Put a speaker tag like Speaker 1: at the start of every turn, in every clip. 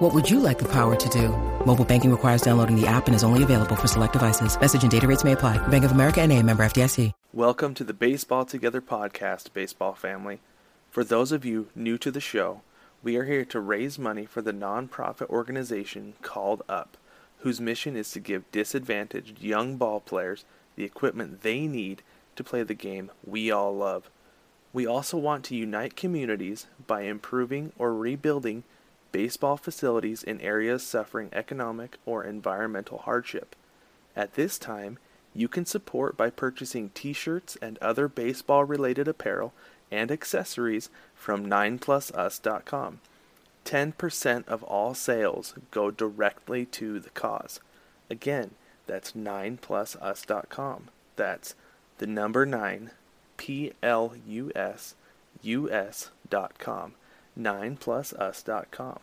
Speaker 1: What would you like the power to do? Mobile banking requires downloading the app and is only available for select devices. Message and data rates may apply. Bank of America and a member FDIC.
Speaker 2: Welcome to the Baseball Together podcast, baseball family. For those of you new to the show, we are here to raise money for the nonprofit organization called UP, whose mission is to give disadvantaged young ball players the equipment they need to play the game we all love. We also want to unite communities by improving or rebuilding baseball facilities in areas suffering economic or environmental hardship. At this time, you can support by purchasing t shirts and other baseball related apparel and accessories from 9plusus.com. 10% of all sales go directly to the cause. Again, that's 9plusus.com. That's the number 9 P L U S U S.com. 9plusus.com.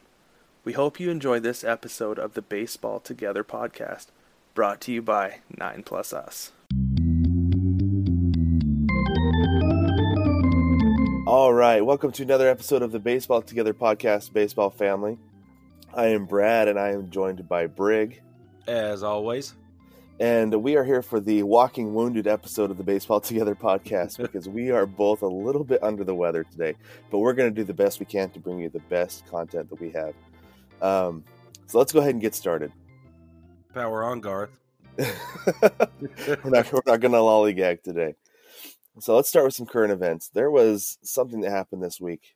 Speaker 2: We hope you enjoy this episode of the Baseball Together podcast, brought to you by 9 Plus Us. All right, welcome to another episode of the Baseball Together podcast, Baseball Family. I am Brad, and I am joined by Brig.
Speaker 3: As always.
Speaker 2: And we are here for the Walking Wounded episode of the Baseball Together podcast because we are both a little bit under the weather today, but we're going to do the best we can to bring you the best content that we have. Um, so let's go ahead and get started.
Speaker 3: Power on, Garth.
Speaker 2: we're not, we're not going to lollygag today. So let's start with some current events. There was something that happened this week,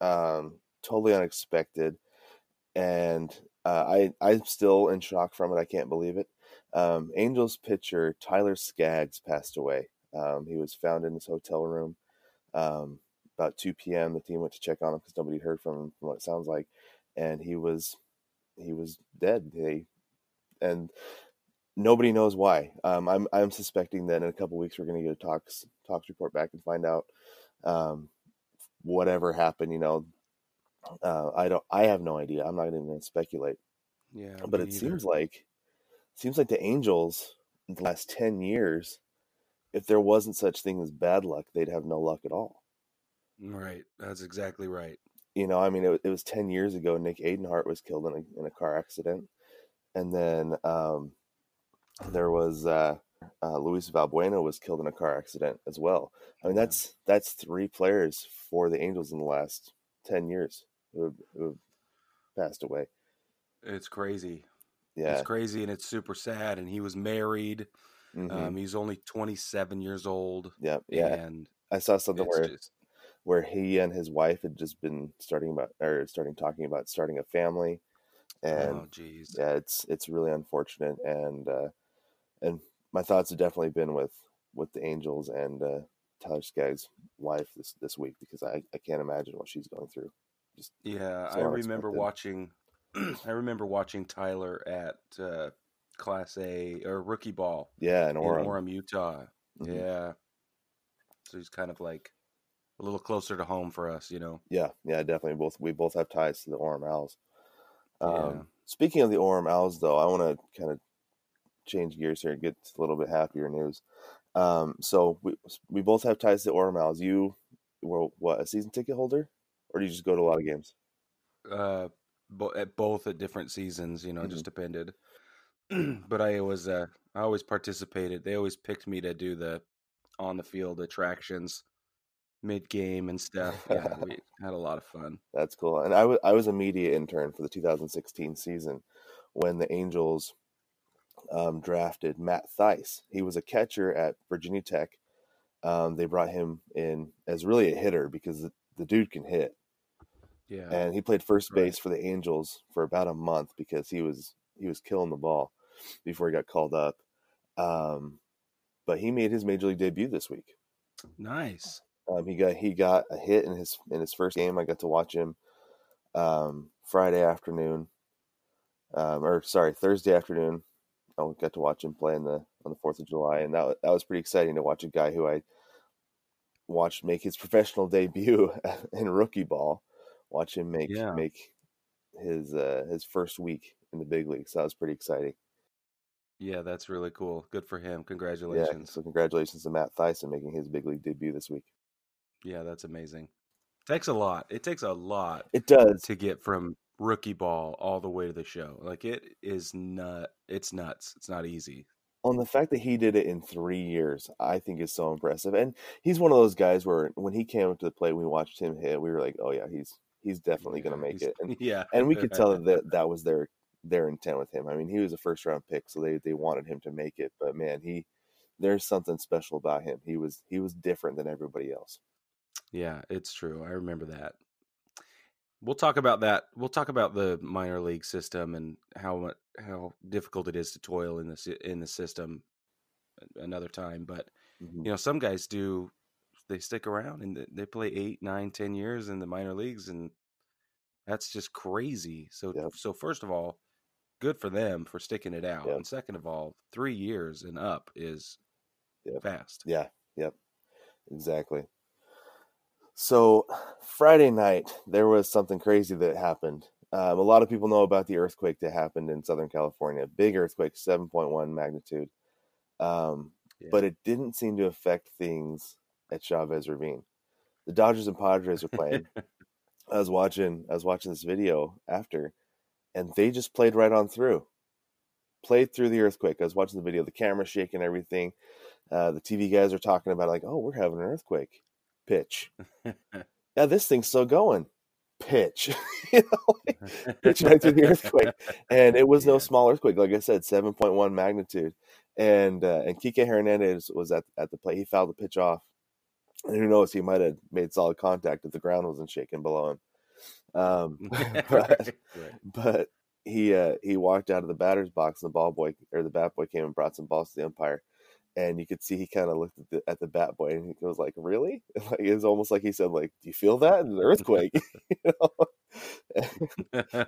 Speaker 2: um, totally unexpected, and uh, I I'm still in shock from it. I can't believe it. Um, Angels pitcher Tyler Skaggs passed away. Um, he was found in his hotel room um, about 2 p.m. The team went to check on him because nobody heard from him, from what it sounds like, and he was he was dead. They and nobody knows why. Um, I'm I'm suspecting that in a couple weeks we're going to get a tox tox report back and find out um, whatever happened. You know, uh, I don't. I have no idea. I'm not even going to speculate.
Speaker 3: Yeah,
Speaker 2: but it either. seems like seems like the Angels in the last ten years, if there wasn't such thing as bad luck, they'd have no luck at all.
Speaker 3: Right. That's exactly right.
Speaker 2: You know, I mean, it, it was ten years ago. Nick Adenhart was killed in a in a car accident, and then um, there was uh, uh, Luis Valbuena was killed in a car accident as well. I mean, that's that's three players for the Angels in the last ten years who have, who have passed away.
Speaker 3: It's crazy.
Speaker 2: Yeah,
Speaker 3: it's crazy, and it's super sad. And he was married. Mm-hmm. Um, he's only 27 years old.
Speaker 2: Yeah, yeah.
Speaker 3: And
Speaker 2: I saw something where just... where he and his wife had just been starting about or starting talking about starting a family. And
Speaker 3: oh, geez.
Speaker 2: yeah, it's it's really unfortunate, and uh, and my thoughts have definitely been with with the Angels and uh, Tyler Skaggs' wife this this week because I I can't imagine what she's going through.
Speaker 3: Just yeah, so I remember watching. I remember watching Tyler at uh, Class A or rookie ball.
Speaker 2: Yeah, in Orem,
Speaker 3: in Orem Utah. Mm-hmm. Yeah, so he's kind of like a little closer to home for us, you know.
Speaker 2: Yeah, yeah, definitely. Both we both have ties to the Orem Owls. Um, yeah. Speaking of the Orem Owls, though, I want to kind of change gears here and get a little bit happier news. Um, so we we both have ties to Orem Owls. You were what a season ticket holder, or do you just go to a lot of games?
Speaker 3: Uh, bo- at both at different seasons. You know, mm-hmm. just depended. but I was uh, I always participated. They always picked me to do the on the field attractions mid game and stuff. Yeah, we had a lot of fun.
Speaker 2: That's cool. And I, w- I was a media intern for the 2016 season when the Angels um, drafted Matt Thaiss. He was a catcher at Virginia Tech. Um, they brought him in as really a hitter because the, the dude can hit.
Speaker 3: Yeah,
Speaker 2: and he played first base right. for the Angels for about a month because he was he was killing the ball before he got called up. Um, but he made his major league debut this week.
Speaker 3: Nice.
Speaker 2: Um, he got he got a hit in his in his first game. I got to watch him um, Friday afternoon, um, or sorry Thursday afternoon. I got to watch him play in the on the Fourth of July, and that that was pretty exciting to watch a guy who I watched make his professional debut in rookie ball. Watch him make
Speaker 3: Yeah.
Speaker 2: make his uh, his first week in the big leagues. So that was pretty exciting.
Speaker 3: Yeah, that's really cool. Good for him.
Speaker 2: Yeah.
Speaker 3: Congratulations.
Speaker 2: So congratulations to Matt Thyssen making his big league debut this week.
Speaker 3: Yeah, that's amazing. Takes a lot. It takes a lot
Speaker 2: It does.
Speaker 3: to get from rookie ball all the way to the show. Like it is nut. It's nuts. It's not easy.
Speaker 2: on the fact that he did it in three years, I think is so impressive. And he's one of those guys where when he came up to the plate, we watched him hit. We were like, "Oh yeah, he's he's definitely going to make it." And
Speaker 3: yeah,
Speaker 2: and we could tell that that was their their intent with him. I mean, he was a first round pick, so they they wanted him to make it. But man, he there's something special about him. He was he was different than everybody else.
Speaker 3: Yeah, it's true. I remember that. We'll talk about that. We'll talk about the minor league system and how how difficult it is to toil in the sy- in the system another time. But
Speaker 2: Mhm.
Speaker 3: you know, some guys do. They stick around and they- play eight, nine, ten years in the minor leagues, and that's just crazy. So, so first of all, good for them for sticking it out, and second of all, three years and up is
Speaker 2: Yep.
Speaker 3: fast.
Speaker 2: Yeah, yep, exactly. So Friday night there was something crazy that happened. Um, a lot of people know about the earthquake that happened in Southern California. Big earthquake, seven point one magnitude. Um,
Speaker 3: Yeah.
Speaker 2: but it didn't seem to affect things at Chavez Ravine. The Dodgers and Padres are playing. I was watching I was watching this video after, and they just played right on through. Played through the earthquake. I was watching the video, the camera shaking, everything. Uh, the TV guys are talking about like, oh, we're having an earthquake. Pitch. yeah, this thing's still going. Pitch. you know, pitch right through the earthquake, and it was no small earthquake. Like I said, seven point one magnitude. And uh, and Kike Hernandez was at at the plate. He fouled the pitch off, and who knows? He might have made solid contact if the ground wasn't shaking below him. Um, but,
Speaker 3: Right,
Speaker 2: but he uh, he walked out of the batter's box, and the ball boy or the bat boy came and brought some balls to the umpire, and you could see he kind of looked at the at the bat boy, and he was like, "Really?" Like it was almost like he said, "Like, do you feel that? An earthquake?" you know?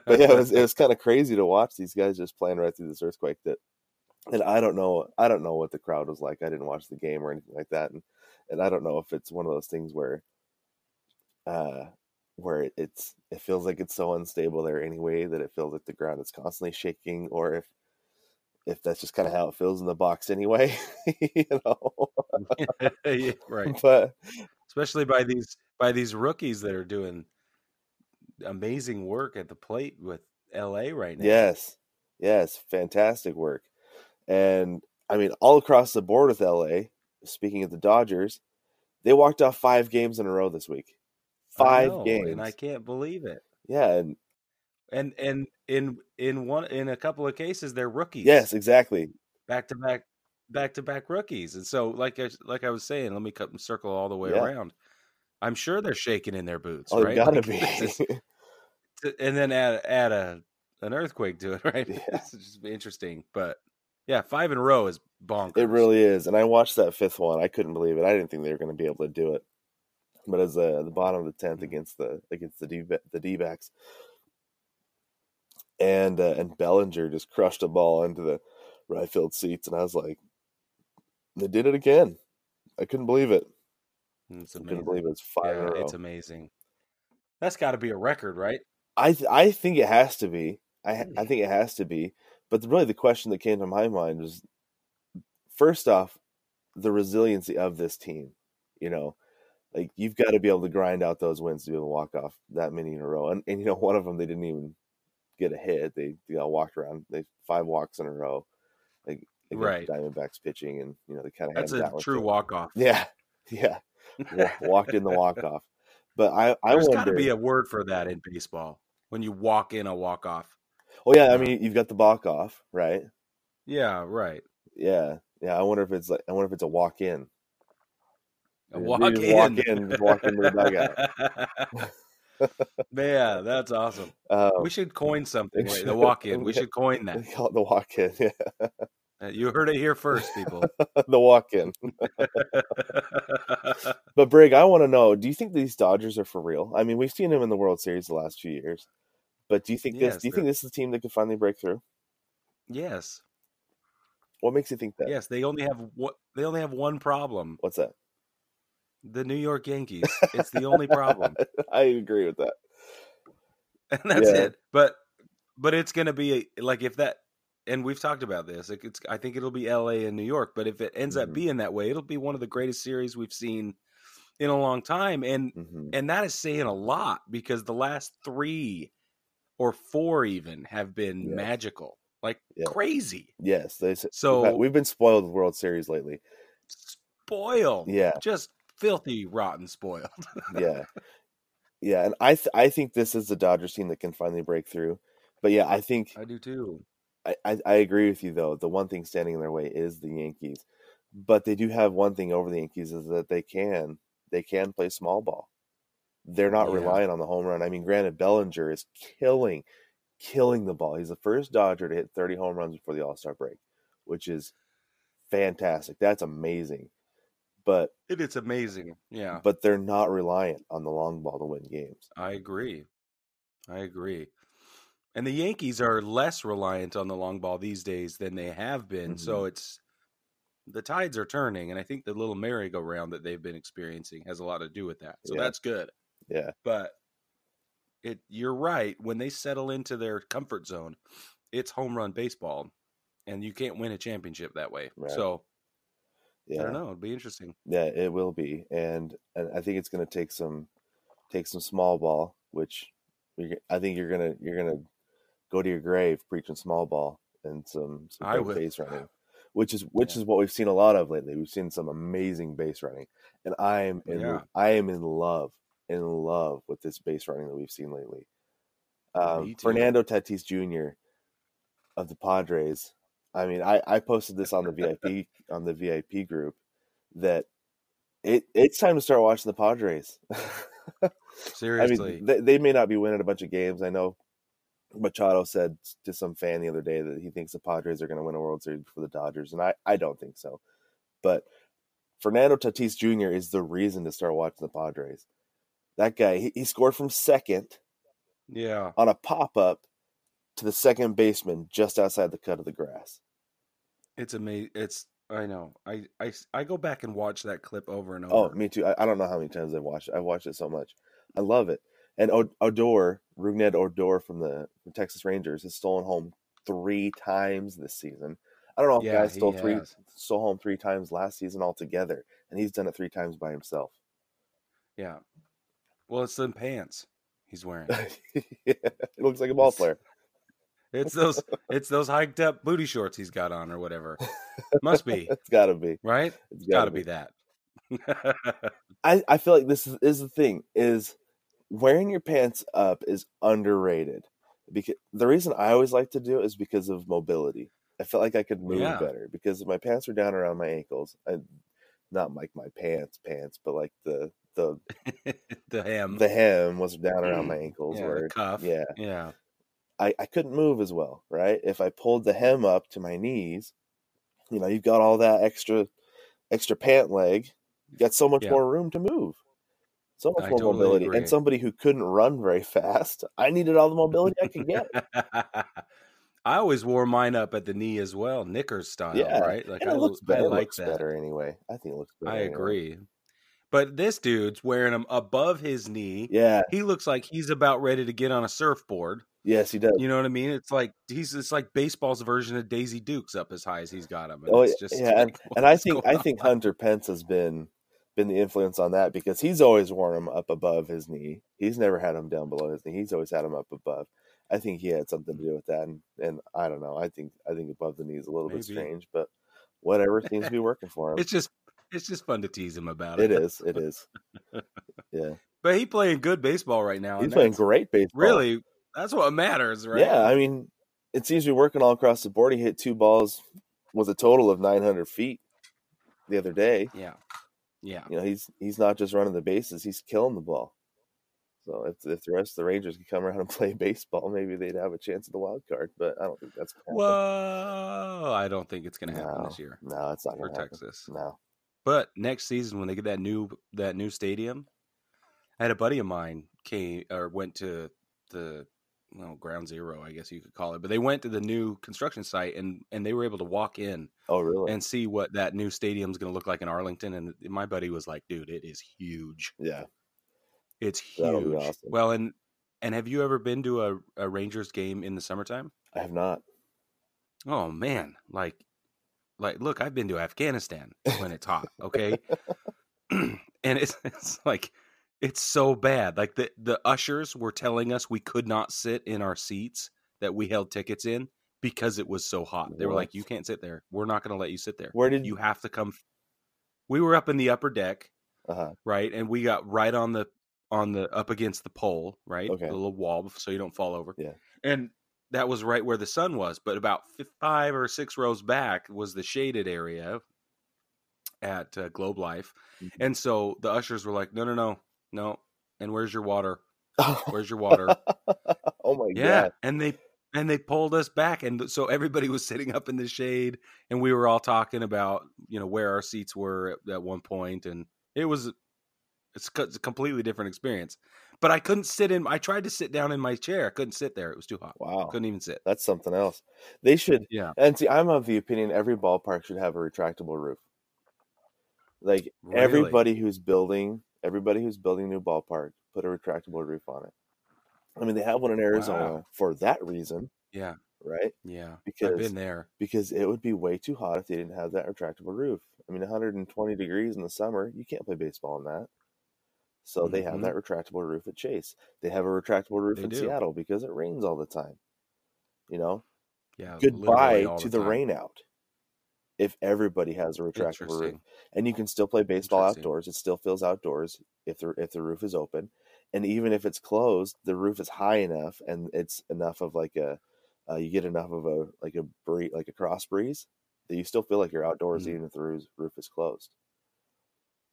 Speaker 2: but yeah, it was it was kind of crazy to watch these guys just playing right through this earthquake. That, and I don't know, I don't know what the crowd was like. I didn't watch the game or anything like that, and and I don't know if it's one of those things where, uh, where it's it feels like it's so unstable there anyway that it feels like the ground is constantly shaking, or if if that's just kind of how it feels in the box anyway, you know.
Speaker 3: Yeah, right.
Speaker 2: but
Speaker 3: Especially by these by these rookies that are doing amazing work at the plate with LA right now.
Speaker 2: Yes, yes, fantastic work. And I mean, all across the board with LA, speaking of the Dodgers, they walked off five games in a row this week. Five
Speaker 3: know,
Speaker 2: games.
Speaker 3: and I can't believe it.
Speaker 2: yeah, and
Speaker 3: And and in in one in a couple of cases they're rookies.
Speaker 2: yes, exactly.
Speaker 3: back to back back to back rookies. And so like I, like I was saying, let me cut circle all the way
Speaker 2: Yeah.
Speaker 3: around. I'm sure they're shaking in their boots,
Speaker 2: Oh,
Speaker 3: right?
Speaker 2: gotta
Speaker 3: Like,
Speaker 2: be.
Speaker 3: to- and then add add a an earthquake to it, right?
Speaker 2: Yeah.
Speaker 3: It's just interesting, but yeah, five in a row is bonkers.
Speaker 2: it really is. And I watched that fifth one. I couldn't believe it. I didn't think they were going to be able to do it. But as uh, the bottom of the tenth
Speaker 3: Mhm.
Speaker 2: against the against the D the D backs, and uh, and Bellinger just crushed a ball into the right field seats, and I was like, they did it again. I couldn't believe it.
Speaker 3: It's
Speaker 2: I couldn't
Speaker 3: amazing.
Speaker 2: believe it was five in a
Speaker 3: Yeah,
Speaker 2: row.
Speaker 3: it's amazing. That's got to be a record, right?
Speaker 2: I th- I think it has to be. I I
Speaker 3: Hmm.
Speaker 2: think it has to be. But really, the question that came to my mind was, first off, the resiliency of this team. You know, like you've got to be able to grind out those wins to be able to walk off that many in a row. And and you know, one of them they didn't even get a hit. They you know walked around. They five walks in a row. Like
Speaker 3: Right.
Speaker 2: Diamondbacks pitching, and you know they kind of
Speaker 3: That's a true walk off.
Speaker 2: Yeah, yeah. Walked in the walk off. But I I
Speaker 3: there's got to be a word for that in baseball when you walk in a walk off.
Speaker 2: Oh yeah, I mean you've got the balk off, right?
Speaker 3: Yeah, right.
Speaker 2: Yeah, yeah. I wonder if it's like I wonder if it's a walk in.
Speaker 3: A walk in.
Speaker 2: walk in, walk into the dugout.
Speaker 3: Man, that's awesome.
Speaker 2: Um,
Speaker 3: We should coin something. The walk in. We
Speaker 2: Yeah.
Speaker 3: should coin that.
Speaker 2: call it the walk in. Yeah,
Speaker 3: Uh, You heard it here first, people.
Speaker 2: the walk in. But Brig, I want to know: Do you think these Dodgers are for real? I mean, we've seen them in the World Series the last few years, but do you think this?
Speaker 3: Yes,
Speaker 2: Do you think this is a team that could finally break through?
Speaker 3: yes.
Speaker 2: What makes you think that?
Speaker 3: Yes, they only have what they only have one problem.
Speaker 2: What's that?
Speaker 3: The New York Yankees. It's the only problem.
Speaker 2: I agree with that.
Speaker 3: and that's
Speaker 2: Yeah.
Speaker 3: it. But but it's gonna be like if that, and we've talked about this. Like it's, I think it'll be L.A. and New York. But if it ends
Speaker 2: Mhm.
Speaker 3: up being that way, it'll be one of the greatest series we've seen in a long time. And
Speaker 2: hmm
Speaker 3: and that is saying a lot because the last three or four even have been
Speaker 2: Yeah.
Speaker 3: magical, like
Speaker 2: Yeah.
Speaker 3: crazy,
Speaker 2: Yes, they. So
Speaker 3: So-
Speaker 2: we've been spoiled with World Series lately.
Speaker 3: spoiled,
Speaker 2: Yeah,
Speaker 3: just filthy, rotten, spoiled.
Speaker 2: yeah, yeah. And I, th- I think this is the Dodgers team that can finally break through. But yeah, I think
Speaker 3: I do too.
Speaker 2: I, I, I agree with you though. The one thing standing in their way is the Yankees, but they do have one thing over the Yankees is that they can they can play small ball. They're not
Speaker 3: Yeah.
Speaker 2: relying on the home run. I mean, granted, Bellinger is killing, killing the ball. He's the first Dodger to hit 30 home runs before the All Star break, which is fantastic. That's amazing. But
Speaker 3: It, it's amazing. Yeah,
Speaker 2: but they're not reliant on the long ball to win games.
Speaker 3: I agree. I agree. And the Yankees are less reliant on the long ball these days than they have been. So
Speaker 2: Mm-hmm.
Speaker 3: it's the tides are turning, and I think the little merry-go-round that they've been experiencing has a lot to do with that. So
Speaker 2: Yeah.
Speaker 3: that's good.
Speaker 2: Yeah,
Speaker 3: But it you're right. When they settle into their comfort zone, it's home run baseball, and you can't win a championship that way.
Speaker 2: Right.
Speaker 3: So I don't know. It'll be interesting.
Speaker 2: Yeah, it will be, and, and I think it's going to take some take some small ball, which I think you're gonna you're gonna go to your grave preaching small ball and some some base running, which is which
Speaker 3: Yeah.
Speaker 2: is what we've seen a lot of lately. We've seen some amazing base running, and I am in
Speaker 3: Yeah.
Speaker 2: I am in love in love with this base running that we've seen lately. Um, Fernando Tatis Jr. of the Padres. I mean, I, I posted this on the VIP on the VIP group that it it's time to start watching the Padres. I
Speaker 3: Seriously.
Speaker 2: mean, they, they may not be winning a bunch of games. I know Machado said to some fan the other day that he thinks the Padres are going to win a World Series for the Dodgers, and I, I don't think so. But Fernando Tatis Jr. is the reason to start watching the Padres. That guy, he, he scored from second
Speaker 3: yeah.
Speaker 2: on a pop up to the second baseman just outside the cut of the grass.
Speaker 3: It's amazing. It's I know. I, I I go back and watch that clip over and
Speaker 2: oh,
Speaker 3: over.
Speaker 2: Oh, me too. I, I don't know how many times I've watched it. I've watched it so much. I love it. And Odor, Rougned Odor from the from Texas Rangers has stolen home three times this season. I don't know if
Speaker 3: Yeah,
Speaker 2: guys stole three
Speaker 3: has.
Speaker 2: stole home three times last season altogether, and he's done it three times by himself.
Speaker 3: Yeah. Well, it's the pants he's wearing.
Speaker 2: it looks like a ball player.
Speaker 3: It's those it's those hiked up booty shorts he's got on or whatever. Must be,
Speaker 2: It's got to be.
Speaker 3: right?
Speaker 2: It's
Speaker 3: It's got to be that.
Speaker 2: I, I feel like this is, is the thing is wearing your pants up is underrated because the reason I always like to do it is because of mobility. I felt like I could move
Speaker 3: Yeah.
Speaker 2: better because my pants were down around my ankles. I, not like my pants pants, but like the the
Speaker 3: the hem.
Speaker 2: the hem was down around my ankles.
Speaker 3: Mm. yeah,
Speaker 2: where
Speaker 3: cuff.
Speaker 2: yeah,
Speaker 3: Yeah.
Speaker 2: I, I couldn't move as well, right? If I pulled the hem up to my knees, you know, you've got all that extra extra pant leg. You got so much
Speaker 3: Yeah.
Speaker 2: more room to move. So much
Speaker 3: I
Speaker 2: more
Speaker 3: totally
Speaker 2: mobility.
Speaker 3: agree.
Speaker 2: And somebody who couldn't run very fast, I needed all the mobility I could get.
Speaker 3: I always wore mine up at the knee as well, knickers style,
Speaker 2: yeah.
Speaker 3: right? Like
Speaker 2: and
Speaker 3: I,
Speaker 2: it looks
Speaker 3: I
Speaker 2: better. It
Speaker 3: like
Speaker 2: looks
Speaker 3: that.
Speaker 2: better anyway. I think it looks better.
Speaker 3: I
Speaker 2: anyway.
Speaker 3: agree. But this dude's wearing them above his knee.
Speaker 2: Yeah.
Speaker 3: He looks like he's about ready to get on a surfboard.
Speaker 2: Yes, he does.
Speaker 3: You know what I mean? It's like he's it's like baseball's version of Daisy Dukes up as high as he's got him. And
Speaker 2: Oh,
Speaker 3: it's just
Speaker 2: yeah, and,
Speaker 3: like,
Speaker 2: and I think I think
Speaker 3: on?
Speaker 2: Hunter Pence has been been the influence on that because he's always worn them up above his knee. He's never had them down below his knee. He's always had them up above. I think he had something to do with that, and, and I don't know. I think I think above the knee is a little bit strange, but whatever seems to be working for him.
Speaker 3: It's just it's just fun to tease him about it.
Speaker 2: It is. It is. Yeah,
Speaker 3: But he playing good baseball right now.
Speaker 2: he's playing great baseball.
Speaker 3: Really, that's what matters, right?
Speaker 2: Yeah, I mean, it seems to be working all across the board. He hit two balls with a total of 900 feet the other day.
Speaker 3: yeah, yeah.
Speaker 2: You know, he's he's not just running the bases; he's killing the ball. So if if the rest of the Rangers could come around and play baseball, maybe they'd have a chance at the wild card. But I don't think that's
Speaker 3: Whoa, I don't think it's going to
Speaker 2: happen. no,
Speaker 3: this year
Speaker 2: No, it's not
Speaker 3: for
Speaker 2: going to happen.
Speaker 3: Texas.
Speaker 2: No.
Speaker 3: But next season, when they get that new that new stadium, I had a buddy of mine came or went to the well ground zero, I guess you could call it. But they went to the new construction site and and they were able to walk in
Speaker 2: Oh, really?
Speaker 3: and see what that new stadium's going to look like in Arlington. And my buddy was like, "Dude, it is huge.
Speaker 2: yeah.
Speaker 3: It's huge."
Speaker 2: awesome.
Speaker 3: Well, and and have you ever been to a, a Rangers game in the summertime?
Speaker 2: I have not.
Speaker 3: Oh man, like like look, I've been to Afghanistan when it's hot, okay? and it's it's like it's so bad. Like the the ushers were telling us we could not sit in our seats that we held tickets in because it was so hot. They were like, "You can't sit there. We're not going to let you sit there.
Speaker 2: Where did
Speaker 3: You have to come." We were up in the upper deck,
Speaker 2: Uh-huh.
Speaker 3: right, and we got right on the on the up against the pole, right,
Speaker 2: Okay.
Speaker 3: the little wall, so you don't fall over.
Speaker 2: Yeah.
Speaker 3: and that was right where the sun was. But about five or six rows back was the shaded area at uh, Globe Life,
Speaker 2: Mhm.
Speaker 3: and so the ushers were like, "No, no, no, no." And where's your water? Where's your water?
Speaker 2: oh my
Speaker 3: yeah,
Speaker 2: god.
Speaker 3: and they and they pulled us back, and so everybody was sitting up in the shade, and we were all talking about you know where our seats were at, at one point, and it was it's a completely different experience. But I couldn't sit in. I tried to sit down in my chair. I couldn't sit there. It was too hot.
Speaker 2: Wow.
Speaker 3: Couldn't even sit.
Speaker 2: That's something else. They should
Speaker 3: Yeah.
Speaker 2: and see I'm of the opinion every ballpark should have a retractable roof. Like
Speaker 3: Really?
Speaker 2: everybody who's building everybody who's building a new ballpark, put a retractable roof on it. I mean they have one in Arizona
Speaker 3: Wow.
Speaker 2: for that reason,
Speaker 3: Yeah.
Speaker 2: right?
Speaker 3: Yeah.
Speaker 2: Because I've
Speaker 3: been there.
Speaker 2: because it would be way too hot if they didn't have that retractable roof. I mean 120 degrees in the summer, you can't play baseball in that. So they have
Speaker 3: Mhm.
Speaker 2: that retractable roof at Chase. They have a retractable roof
Speaker 3: They
Speaker 2: in
Speaker 3: do.
Speaker 2: Seattle because it rains all the time. You know,
Speaker 3: Yeah.
Speaker 2: goodbye to the
Speaker 3: time.
Speaker 2: rain out if everybody has a retractable roof and you can still play baseball outdoors it still feels outdoors if the if the roof is open and even if it's closed the roof is high enough and it's enough of like a uh, you get enough of a like a breeze like a cross breeze that you still feel like you're outdoors
Speaker 3: Mm.
Speaker 2: even if the roof is closed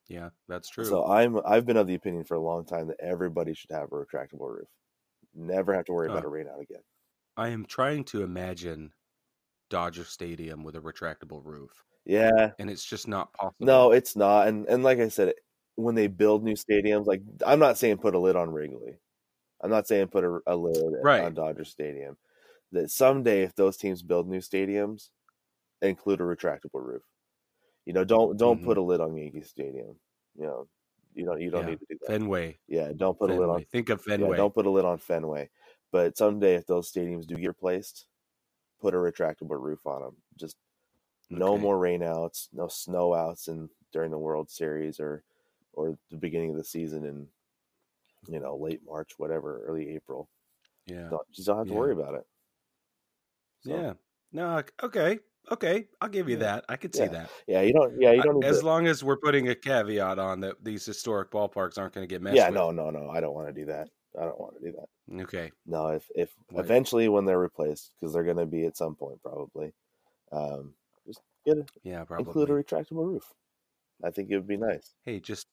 Speaker 3: Yeah, that's true.
Speaker 2: so i'm i've been of the opinion for a long time that everybody should have a retractable roof never have to worry about
Speaker 3: Uh,
Speaker 2: a rain out again
Speaker 3: I am trying to imagine Dodger Stadium with a retractable roof,
Speaker 2: yeah
Speaker 3: and it's just not possible.
Speaker 2: No, it's not. And and like I said, when they build new stadiums, like I'm not saying put a lid on Wrigley. I'm not saying put a, a lid
Speaker 3: Right.
Speaker 2: on Dodger Stadium. That someday, if those teams build new stadiums, include a retractable roof. You know, don't don't put a lid on Yankee Stadium. You know, you don't you don't
Speaker 3: Mm-hmm. Yeah.
Speaker 2: need to do that.
Speaker 3: Fenway.
Speaker 2: yeah, don't put a lid on.
Speaker 3: Think of
Speaker 2: Yeah,
Speaker 3: Fenway.
Speaker 2: don't put a lid on Fenway. But someday, if those stadiums do get replaced, put a retractable roof on them. Just no more rainouts, no snow outs in during the World Series or or the beginning of the season in you know late March, whatever, early April.
Speaker 3: Yeah.
Speaker 2: Don't, just don't have to
Speaker 3: Yeah.
Speaker 2: worry about it. So,
Speaker 3: Yeah. No. ok- Okay. Okay. I'll give you
Speaker 2: Yeah.
Speaker 3: that. I could see
Speaker 2: Yeah.
Speaker 3: that.
Speaker 2: yeah, you don't. Yeah, you don't need
Speaker 3: as
Speaker 2: to.
Speaker 3: long as we're putting a caveat on that these historic ballparks aren't going to get messed
Speaker 2: Yeah,
Speaker 3: with.
Speaker 2: no, no, no. I don't want to do that. I don't want to do that.
Speaker 3: Okay.
Speaker 2: No, if if eventually when they're replaced, because they're going to be at some point probably, um, just get a,
Speaker 3: Yeah. Probably.
Speaker 2: include a retractable roof. I think it would be nice.
Speaker 3: hey, just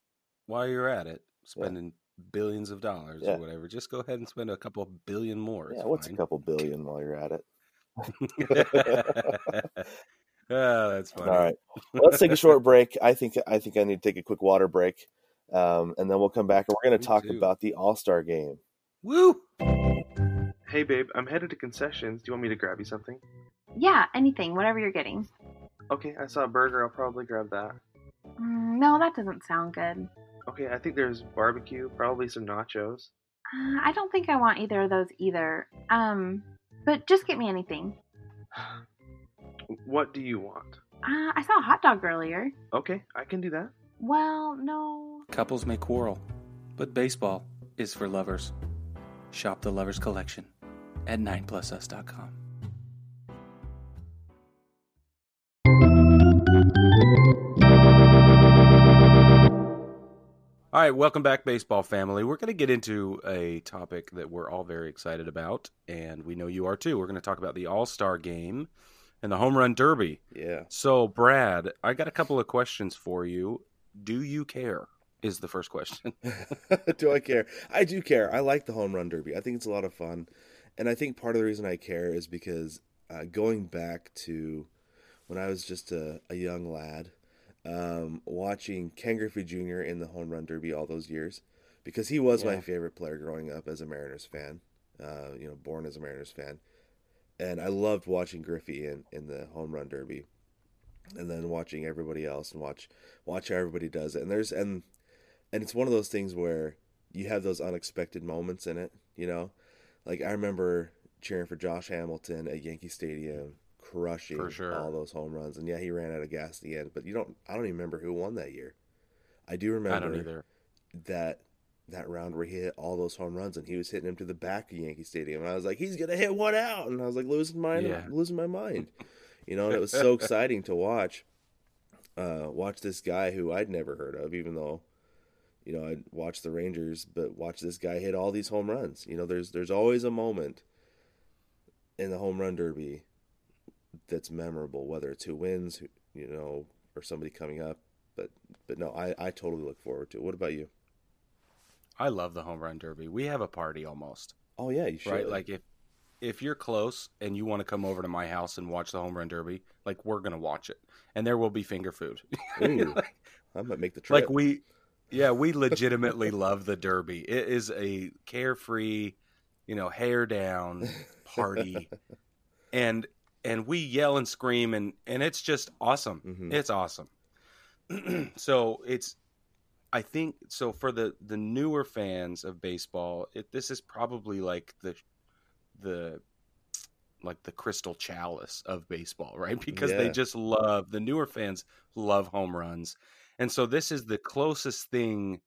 Speaker 3: while you're at it, spending billions of dollars
Speaker 2: Yeah.
Speaker 3: or whatever, just go ahead and spend a couple billion more.
Speaker 2: Yeah, what's
Speaker 3: fine.
Speaker 2: a couple billion while you're at it?
Speaker 3: Oh, that's funny.
Speaker 2: All right, well, let's take a short break. I think I think I need to take a quick water break, um, and then we'll come back and we're going
Speaker 3: Me
Speaker 2: to talk
Speaker 3: too.
Speaker 2: about the All Star Game.
Speaker 3: Woo!
Speaker 4: Hey, babe, I'm headed to concessions. Do you want me to grab you something?
Speaker 5: Yeah, anything, whatever you're getting.
Speaker 4: Okay, I saw a burger. I'll probably grab that.
Speaker 5: Mm, no, that doesn't sound good.
Speaker 4: Okay, I think there's barbecue, probably some nachos.
Speaker 5: Uh, I don't think I want either of those either. Um, but just get me anything.
Speaker 4: What do you want?
Speaker 5: Uh, I saw a hot dog earlier.
Speaker 4: Okay, I can do that.
Speaker 5: Well, no.
Speaker 6: Couples may quarrel, but baseball is for lovers. Shop the Lovers Collection at 9plusus.com.
Speaker 3: All right, welcome back, baseball family. We're going to get into a topic that we're all very excited about, and we know you are too. We're going to talk about the All Star game and the Home Run Derby.
Speaker 2: Yeah,
Speaker 3: So, Brad, I got a couple of questions for you. Do you care? Is the first question.
Speaker 2: do I care? I do care. I like the home run derby. I think it's a lot of fun, and I think part of the reason I care is because uh, going back to when I was just a, a young lad, um, watching Ken Griffey Jr. in the home run derby all those years, because he was my favorite player growing up as a Mariners fan. Uh, you know, born as a Mariners fan, and I loved watching Griffey in, in the home run derby, and then watching everybody else and watch watch how everybody does it. And there's and and it's one of those things where you have those unexpected moments in it. You know, like I remember cheering for Josh Hamilton at Yankee Stadium, crushing
Speaker 3: sure.
Speaker 2: all those home runs. And yeah, he ran out of gas at the end, but you don't. I don't even remember who won that year. I do remember
Speaker 3: I
Speaker 2: that that round where he hit all those home runs and he was hitting him to the back of Yankee Stadium and I was like he's gonna hit one out and I was like losing my
Speaker 3: Yeah.
Speaker 2: losing my mind you know and it was so exciting to watch uh watch this guy who I'd never heard of even though you know I'd watch the Rangers but watch this guy hit all these home runs you know there's there's always a moment in the home run derby that's memorable whether it's who wins you know or somebody coming up but but no I I totally look forward to it what about you
Speaker 3: I love the home run derby. We have a party almost,
Speaker 2: Oh yeah, you should.
Speaker 3: right? Like if if you're close and you want to come over to my house and watch the home run derby, like we're gonna watch it, and there will be finger food.
Speaker 2: Ooh,
Speaker 3: like,
Speaker 2: I might make the trip.
Speaker 3: like we, yeah, we legitimately love the derby. It is a carefree, you know, hair down party, and and we yell and scream and and it's just awesome.
Speaker 2: Mhm.
Speaker 3: It's awesome. so it's I think so for the the newer fans of baseball, it this is probably like the the like the crystal chalice of baseball, right? Because they just love the newer fans love home runs. And so this is the closest thing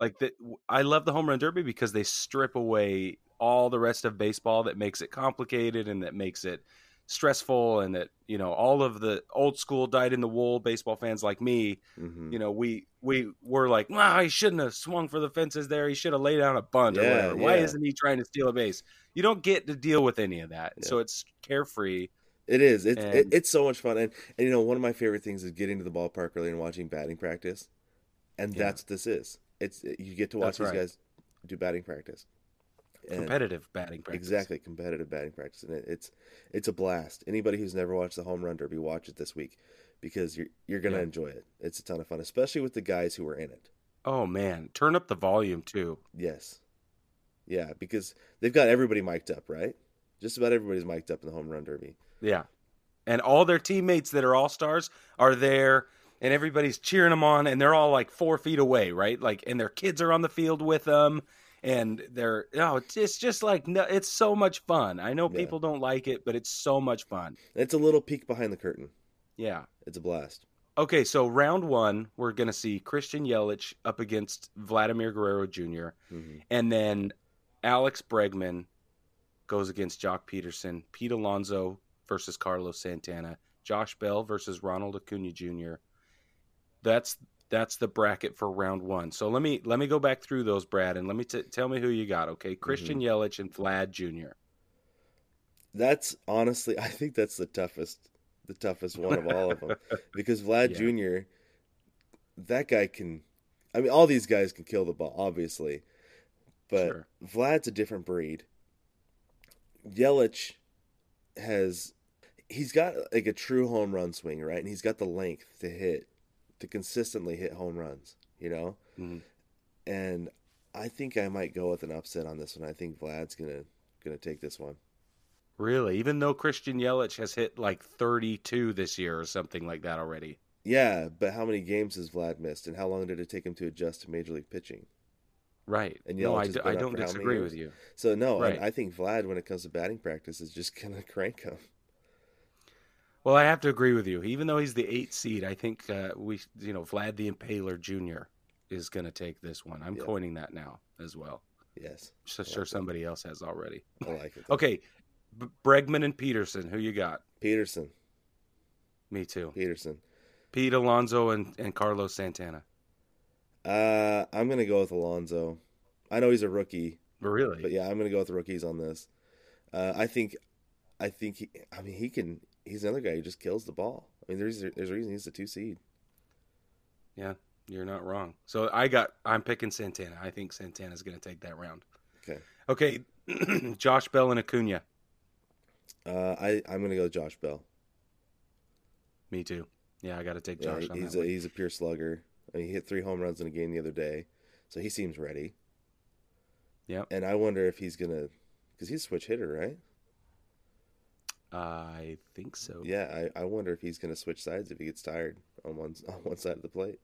Speaker 3: like that I love the home run derby because they strip away all the rest of baseball that makes it complicated and that makes it stressful and that you know all of the old school dyed in the wool baseball fans like me
Speaker 2: Mhm.
Speaker 3: you know, we we were like, wow, he shouldn't have swung for the fences there. He should have laid down a bunt or
Speaker 2: Yeah,
Speaker 3: whatever. Why
Speaker 2: yeah.
Speaker 3: isn't he trying to steal a base? You don't get to deal with any of that.
Speaker 2: Yeah.
Speaker 3: So it's carefree.
Speaker 2: It is. It's it, it's so much fun, and and you know one of my favorite things is getting to the ballpark early and watching batting practice, and that's what this is. It's you get to watch
Speaker 3: That's
Speaker 2: these
Speaker 3: right.
Speaker 2: guys do batting practice. And-
Speaker 3: Competitive batting practice.
Speaker 2: Exactly, competitive batting practice, and it, it's it's a blast. Anybody who's never watched the home run derby, watch it this week because you're you're gonna
Speaker 3: Yeah.
Speaker 2: enjoy it. It's a ton of fun, especially with the guys who are in it.
Speaker 3: Oh man, turn up the volume too.
Speaker 2: Yes, yeah, because they've got everybody mic'd up, right? Just about everybody's mic'd up in the home run derby.
Speaker 3: Yeah. And all their teammates that are all stars are there and everybody's cheering them on and they're all like four feet away, right? Like, and their kids are on the field with them and they're, oh, it's just, just like, no, it's so much fun. I know
Speaker 2: Yeah.
Speaker 3: people don't like it, but it's so much fun.
Speaker 2: It's a little peek behind the curtain.
Speaker 3: Yeah.
Speaker 2: It's a blast.
Speaker 3: Okay, so round one, we're going to see Christian Yelich up against Vladimir Guerrero Jr.
Speaker 2: hmm
Speaker 3: And then Alex Bregman goes against Joc Pederson. Pete Alonso versus Carlos Santana. Josh Bell versus Ronald Acuna Jr. That's that's the bracket for round one. So let me let me go back through those, Brad, and let me t- tell me who you got. Okay, mm-hmm. Christian Yelich and Vlad Jr.
Speaker 2: That's honestly, I think that's the toughest, the toughest one of all of them, because Vlad
Speaker 3: Yeah.
Speaker 2: Jr. That guy can, I mean, all these guys can kill the ball, obviously, but
Speaker 3: Sure.
Speaker 2: Vlad's a different breed. Yelich has, he's got like a true home run swing, right? And he's got the length to hit, to consistently hit home runs, you know.
Speaker 3: Mhm.
Speaker 2: And I think I might go with an upset on this one. I think Vlad's gonna gonna take this one.
Speaker 3: Really, even though Christian Yelich has hit like 32 this year or something like that already.
Speaker 2: Yeah, but how many games has Vlad missed, and how long did it take him to adjust to major league pitching?
Speaker 3: Right.
Speaker 2: And
Speaker 3: no,
Speaker 2: Yelich
Speaker 3: I,
Speaker 2: has
Speaker 3: d- I don't disagree with you.
Speaker 2: So no,
Speaker 3: Right.
Speaker 2: I, I think Vlad, when it comes to batting practice, is just gonna crank him.
Speaker 3: Well, I have to agree with you. Even though he's the eighth seed, I think uh, we, you know, Vlad the Impaler Jr. is going to take this one. I'm
Speaker 2: Yeah.
Speaker 3: coining that now as well.
Speaker 2: Yes,
Speaker 3: So
Speaker 2: like
Speaker 3: sure
Speaker 2: that.
Speaker 3: somebody else has already.
Speaker 2: I like it. though.
Speaker 3: Okay, B- Bregman and Pederson. Who you got?
Speaker 2: Pederson,
Speaker 3: Me too.
Speaker 2: Pederson.
Speaker 3: Pete Alonso and, and Carlos Santana.
Speaker 2: Uh, I'm gonna go with Alonso. I know he's a rookie,
Speaker 3: Really?
Speaker 2: but yeah, I'm gonna go with rookies on this. Uh, I think, I think he. I mean, he can. He's another guy who just kills the ball. I mean, there's there's a reason he's the two seed.
Speaker 3: Yeah, you're not wrong. So I got. I'm picking Santana. I think Santana's going to take that round.
Speaker 2: Okay.
Speaker 3: Okay, Josh Bell and Acuna.
Speaker 2: Uh, I I'm gonna go Josh Bell.
Speaker 3: Me too. Yeah, I got to take
Speaker 2: Yeah,
Speaker 3: Josh on
Speaker 2: he's a
Speaker 3: one.
Speaker 2: he's a pure slugger. I mean, he hit three home runs in a game the other day, so he seems ready.
Speaker 3: Yep.
Speaker 2: And I wonder if he's gonna because he's a switch hitter, right?
Speaker 3: I think so.
Speaker 2: Yeah, I, I wonder if he's going to switch sides if he gets tired on one on one side of the plate.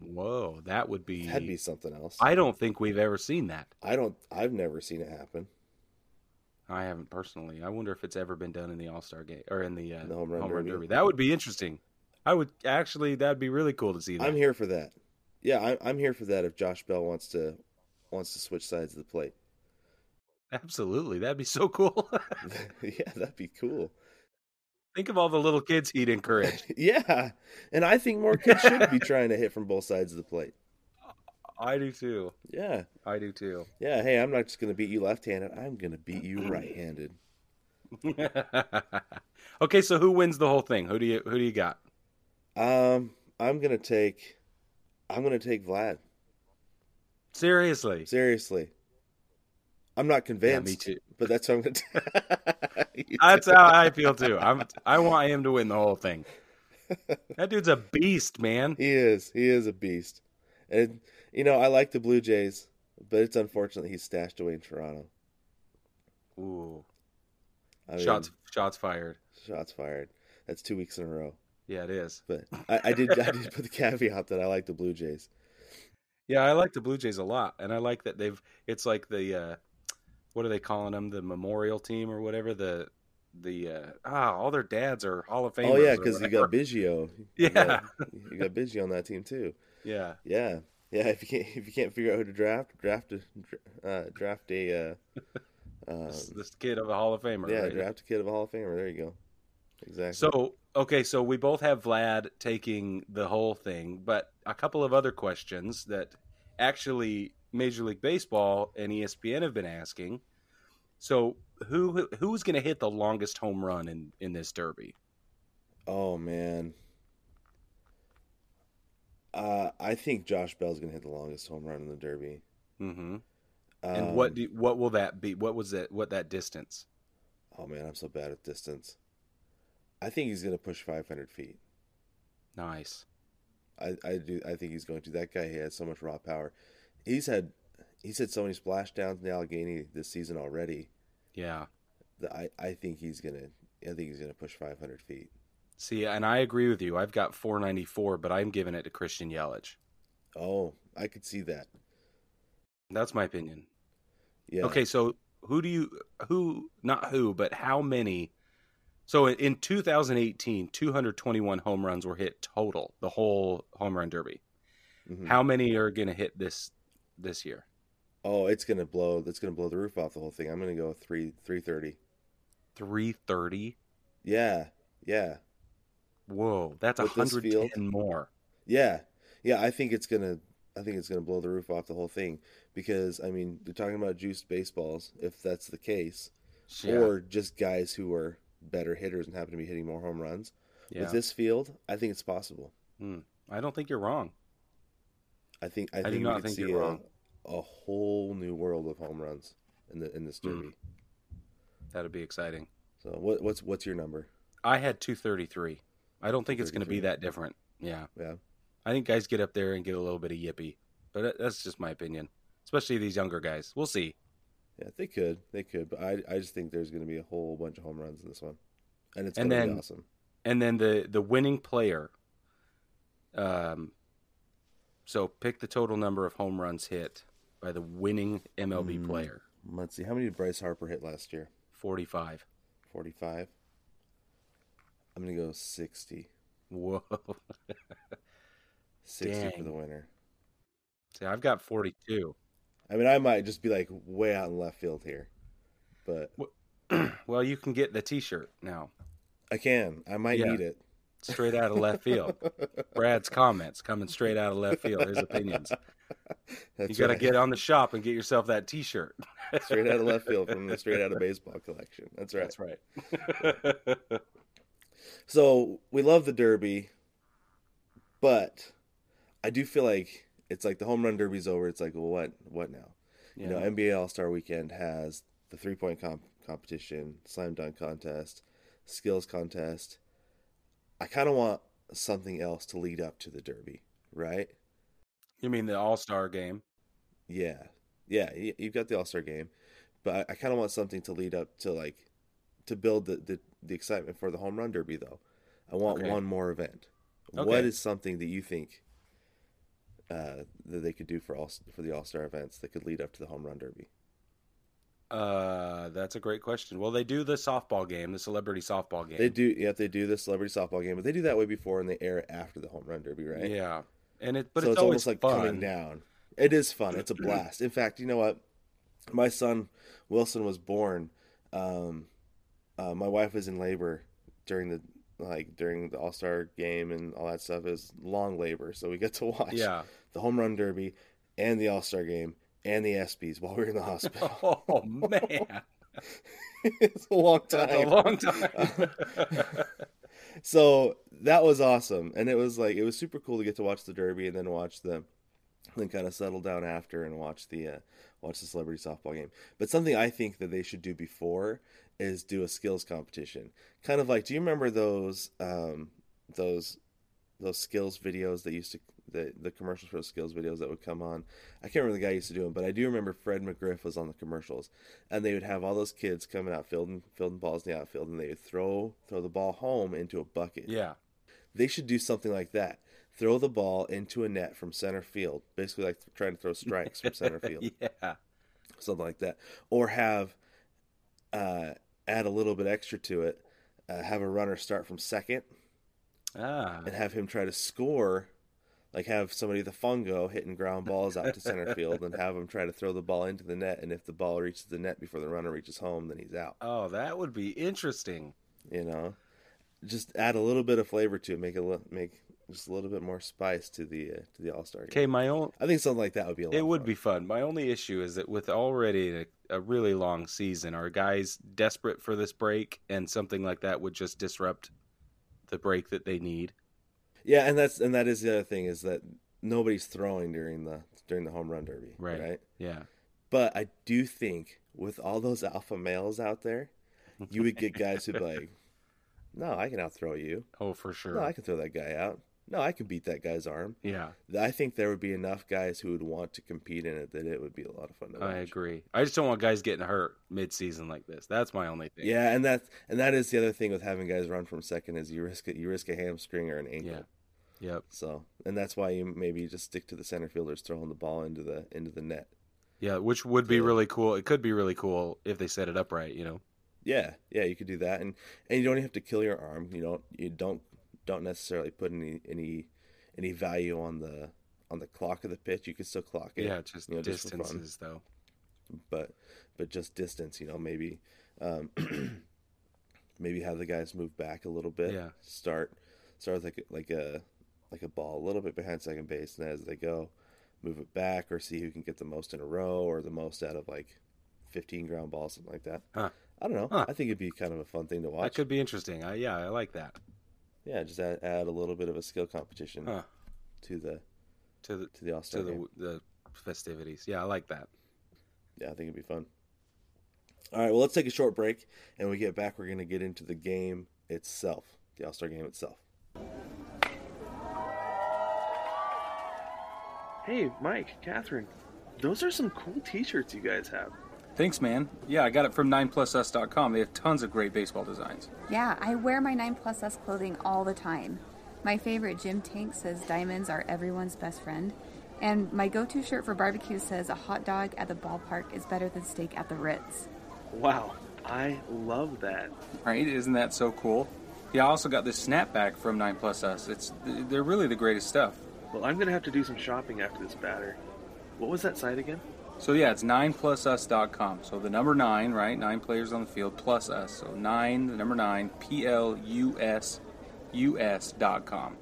Speaker 3: Whoa, that would be.
Speaker 2: That'd be something else.
Speaker 3: I don't think we've ever seen that.
Speaker 2: I don't. I've never seen it happen.
Speaker 3: I haven't personally. I wonder if it's ever been done in the All Star game or in the, uh,
Speaker 2: The home run derby.
Speaker 3: That would be interesting. I would actually. That'd be really cool to see that.
Speaker 2: I'm here for that. Yeah, I'm I'm here for that. If Josh Bell wants to wants to switch sides of the plate,
Speaker 3: Absolutely, that'd be so cool.
Speaker 2: yeah, that'd be cool.
Speaker 3: Think of all the little kids he'd encourage.
Speaker 2: Yeah, and I think more kids should be trying to hit from both sides of the plate.
Speaker 3: I do too.
Speaker 2: Yeah,
Speaker 3: I do too.
Speaker 2: yeah. Hey, I'm not just gonna beat you left-handed. I'm gonna beat you right-handed.
Speaker 3: okay, so who wins the whole thing? Who do you who do you got?
Speaker 2: Um, I'm gonna take. I'm gonna take Vlad.
Speaker 3: Seriously.
Speaker 2: Seriously. I'm not convinced.
Speaker 3: me too.
Speaker 2: But that's what I'm gonna.
Speaker 3: That's how I feel too. I'm I want him to win the whole thing. That dude's a beast, man.
Speaker 2: He is. He is a beast. And you know, I like the Blue Jays, but it's unfortunate he's stashed away in Toronto.
Speaker 3: Ooh.
Speaker 2: I mean,
Speaker 3: Shots shots fired.
Speaker 2: shots fired. That's two weeks in a row.
Speaker 3: Yeah, it is.
Speaker 2: But I, I did. I did put the caveat that I like the Blue Jays.
Speaker 3: Yeah, I like the Blue Jays a lot, and I like that they've. It's like the, uh, what are they calling them? The memorial team or whatever. The, the uh, ah, all their dads are Hall of Famers.
Speaker 2: oh yeah, because you got Biggio. You
Speaker 3: Yeah.
Speaker 2: got, you got Biggio on that team too.
Speaker 3: Yeah,
Speaker 2: Yeah, yeah. If you can't, if you can't figure out who to draft, draft a, uh, draft a, uh, um,
Speaker 3: this, this kid of a Hall of Famer.
Speaker 2: yeah,
Speaker 3: right?
Speaker 2: draft a kid of a Hall of Famer. There you go. Exactly.
Speaker 3: So okay, so we both have Vlad taking the whole thing, but a couple of other questions that actually Major League Baseball and ESPN have been asking. So who who's going to hit the longest home run in in this derby?
Speaker 2: Oh man. Uh, I think Josh Bell's gonna hit the longest home run in the Derby.
Speaker 3: hmm and what
Speaker 2: Um,
Speaker 3: do, what will that be? What was that? What that distance?
Speaker 2: Oh man, I'm so bad at distance. I think he's gonna push 500 feet.
Speaker 3: Nice.
Speaker 2: I, I do. I think he's going to. That guy he has so much raw power. He's had he's had so many splashdowns in the Allegheny this season already.
Speaker 3: Yeah.
Speaker 2: That I, I think he's gonna. I think he's gonna push 500 feet.
Speaker 3: See, and I agree with you. I've got 494, but I'm giving it to Christian Yelich.
Speaker 2: Oh, I could see that.
Speaker 3: That's my opinion.
Speaker 2: Yeah.
Speaker 3: Okay, so who do you who not who, but how many so in 2018, 221 home runs were hit total, the whole home run derby.
Speaker 2: Mhm.
Speaker 3: How many are going to hit this this year?
Speaker 2: Oh, it's gonna blow. It's gonna blow the roof off the whole thing. I'm gonna go three 330.
Speaker 3: 330.
Speaker 2: Yeah. Yeah.
Speaker 3: Whoa, that's
Speaker 2: a this
Speaker 3: 110 more.
Speaker 2: Yeah, yeah. I think it's gonna. I think it's gonna blow the roof off the whole thing because I mean, you're talking about juiced baseballs. If that's the case,
Speaker 3: Yeah.
Speaker 2: or just guys who are better hitters and happen to be hitting more home runs.
Speaker 3: yeah.
Speaker 2: With this field, I think it's possible.
Speaker 3: Hmm. I don't think you're wrong.
Speaker 2: I think I,
Speaker 3: I do
Speaker 2: think
Speaker 3: not
Speaker 2: we could
Speaker 3: think
Speaker 2: see a, a whole new world of home runs in the in this
Speaker 3: Hmm.
Speaker 2: derby.
Speaker 3: That'd be exciting.
Speaker 2: So what what's what's your number?
Speaker 3: I had 233. I don't think it's going to be that different. Yeah.
Speaker 2: Yeah.
Speaker 3: I think guys get up there and get a little bit of yippee. But that's just my opinion. Especially these younger guys. We'll see.
Speaker 2: Yeah, they could, they could, but I I just think there's going to be a whole bunch of home runs in this one, and it's
Speaker 3: And
Speaker 2: going to be awesome.
Speaker 3: And then the the winning player um so pick the total number of home runs hit by the winning MLB
Speaker 2: Hmm.
Speaker 3: player.
Speaker 2: Let's see, how many did Bryce Harper hit last year?
Speaker 3: 45.
Speaker 2: 45. I'm going to go 60.
Speaker 3: Whoa.
Speaker 2: 60 for the winner.
Speaker 3: See, I've got 42.
Speaker 2: I mean, I might just be like way out in left field here, but
Speaker 3: well, you can get the t-shirt now.
Speaker 2: I can. I might
Speaker 3: Yeah.
Speaker 2: need it.
Speaker 3: Straight out of left field. Brad's comments coming straight out of left field. His opinions.
Speaker 2: That's
Speaker 3: you got to
Speaker 2: right.
Speaker 3: get on the shop and get yourself that T-shirt.
Speaker 2: straight out of left field from the straight out of baseball collection. That's right.
Speaker 3: That's right.
Speaker 2: So we love the Derby, but I do feel like it's like the home run Derby's over. It's like, well, what, what now? You know, NBA All Star Weekend has the three point comp- competition, slam dunk contest, skills contest. I kind of want something else to lead up to the Derby, right?
Speaker 3: you mean the All Star game?
Speaker 2: Yeah, yeah. You've got the All Star game, but I, I kind of want something to lead up to like to build the, the the excitement for the home run derby though. I want
Speaker 3: Okay.
Speaker 2: one more event. What
Speaker 3: Okay.
Speaker 2: is something that you think uh, that they could do for all for the All Star events that could lead up to the home run derby?
Speaker 3: Uh, that's a great question. Well, they do the softball game, the celebrity softball game.
Speaker 2: They do, yeah, they do the celebrity softball game, but they do that way before and they air it after the home run derby, right?
Speaker 3: Yeah, and it, but
Speaker 2: so
Speaker 3: it's,
Speaker 2: it's,
Speaker 3: always
Speaker 2: almost like
Speaker 3: fun.
Speaker 2: coming down. It is fun. It's a blast. In fact, you know what? My son Wilson was born. Um, uh, my wife was in labor during the like during the All Star game and all that stuff. It was long labor, so we get to watch
Speaker 3: Yeah.
Speaker 2: the home run derby and the All Star game and the ESPYS while we were in the hospital.
Speaker 3: Oh man,
Speaker 2: it's a long time.
Speaker 3: that's a long time.
Speaker 2: so that was awesome and it was like it was super cool to get to watch the derby and then watch the then kind of settle down after and watch the uh, watch the celebrity softball game but something i think that they should do before is do a skills competition kind of like do you remember those um those those skills videos that used to the the commercials for the skills videos that would come on. I can't remember the guy used to do them, but I do remember Fred McGriff was on the commercials, and they would have all those kids coming out fielding fielding balls in the outfield, and they would throw throw the ball home into a bucket.
Speaker 3: yeah,
Speaker 2: They should do something like that. Throw the ball into a net from center field, basically like trying to throw strikes from center field
Speaker 3: yeah,
Speaker 2: something like that, or have uh, add a little bit extra to it. Uh, have a runner start from second
Speaker 3: ah,
Speaker 2: and have him try to score, like have somebody the fungo hitting ground balls out to center field and have him try to throw the ball into the net. And if the ball reaches the net before the runner reaches home, then he's out.
Speaker 3: oh, that would be interesting.
Speaker 2: You know, just add a little bit of flavor to it, make it make just a little bit more spice to the uh, to the All Star game.
Speaker 3: Okay, my own.
Speaker 2: I think something like that would be a
Speaker 3: It would
Speaker 2: fun.
Speaker 3: be fun. My only issue is that with already a, a really long season, are guys desperate for this break, and something like that would just disrupt the break that they need.
Speaker 2: Yeah, and that's and that is the other thing is that nobody's throwing during the during the home run derby,
Speaker 3: Right.
Speaker 2: right?
Speaker 3: Yeah.
Speaker 2: But I do think with all those alpha males out there, you would get guys who'd be like, "No, I can outthrow you.
Speaker 3: Oh, for sure.
Speaker 2: No, I can throw that guy out. No, I can beat that guy's arm."
Speaker 3: yeah,
Speaker 2: I think there would be enough guys who would want to compete in it that it would be a lot of fun to watch.
Speaker 3: I agree. I just don't want guys getting hurt mid-season like this. That's my only thing.
Speaker 2: Yeah, and that and that is the other thing with having guys run from second is you risk it, you risk a hamstring or an ankle.
Speaker 3: Yeah. Yep.
Speaker 2: So, and that's why you maybe just stick to the center fielders throwing the ball into the into the net.
Speaker 3: Yeah, which would be
Speaker 2: Yeah.
Speaker 3: really cool. It could be really cool if they set it up right. You know.
Speaker 2: Yeah, yeah, you could do that, and and you don't even have to kill your arm. You don't you don't don't necessarily put any any any value on the on the clock of the pitch. You can still clock it.
Speaker 3: Yeah, just
Speaker 2: you know, just
Speaker 3: distances though.
Speaker 2: but but just distance. You know, maybe um, maybe have the guys move back a little bit.
Speaker 3: Yeah.
Speaker 2: Start start with like a- like a like a ball a little bit behind second base, and as they go, move it back or see who can get the most in a row or the most out of like fifteen ground balls, something like that.
Speaker 3: Huh.
Speaker 2: I don't know.
Speaker 3: Huh.
Speaker 2: I think it'd be kind of a fun thing to watch.
Speaker 3: That could be interesting. I, yeah, I like that.
Speaker 2: Yeah, just add, add a little bit of a skill competition
Speaker 3: Huh.
Speaker 2: to the
Speaker 3: To the
Speaker 2: to the All Star
Speaker 3: to the
Speaker 2: game.
Speaker 3: the festivities. Yeah, I like that.
Speaker 2: Yeah, I think it'd be fun. All right, well, let's take a short break, and when we get back, we're going to get into the game itself, the All Star game itself.
Speaker 4: Hey, Mike, Catherine, those are some cool T-shirts you guys have.
Speaker 6: Thanks, man. Yeah, I got it from 9plusus.com. They have tons of great baseball designs.
Speaker 7: Yeah, I wear my 9 Plus S clothing all the time. My favorite gym Tank says diamonds are everyone's best friend. And my go to shirt for barbecue says a hot dog at the ballpark is better than steak at the Ritz.
Speaker 4: Wow, I love that.
Speaker 6: Right? Isn't that so cool? Yeah, I also got this snapback from 9plusus. It's they're really the greatest stuff.
Speaker 4: Well, I'm gonna have to do some shopping after this batter. What was that site again?
Speaker 6: So yeah, it's 9plusus.com. So the number 9, right? 9 players on the field plus us. So 9, the number 9, P L U S U S.com.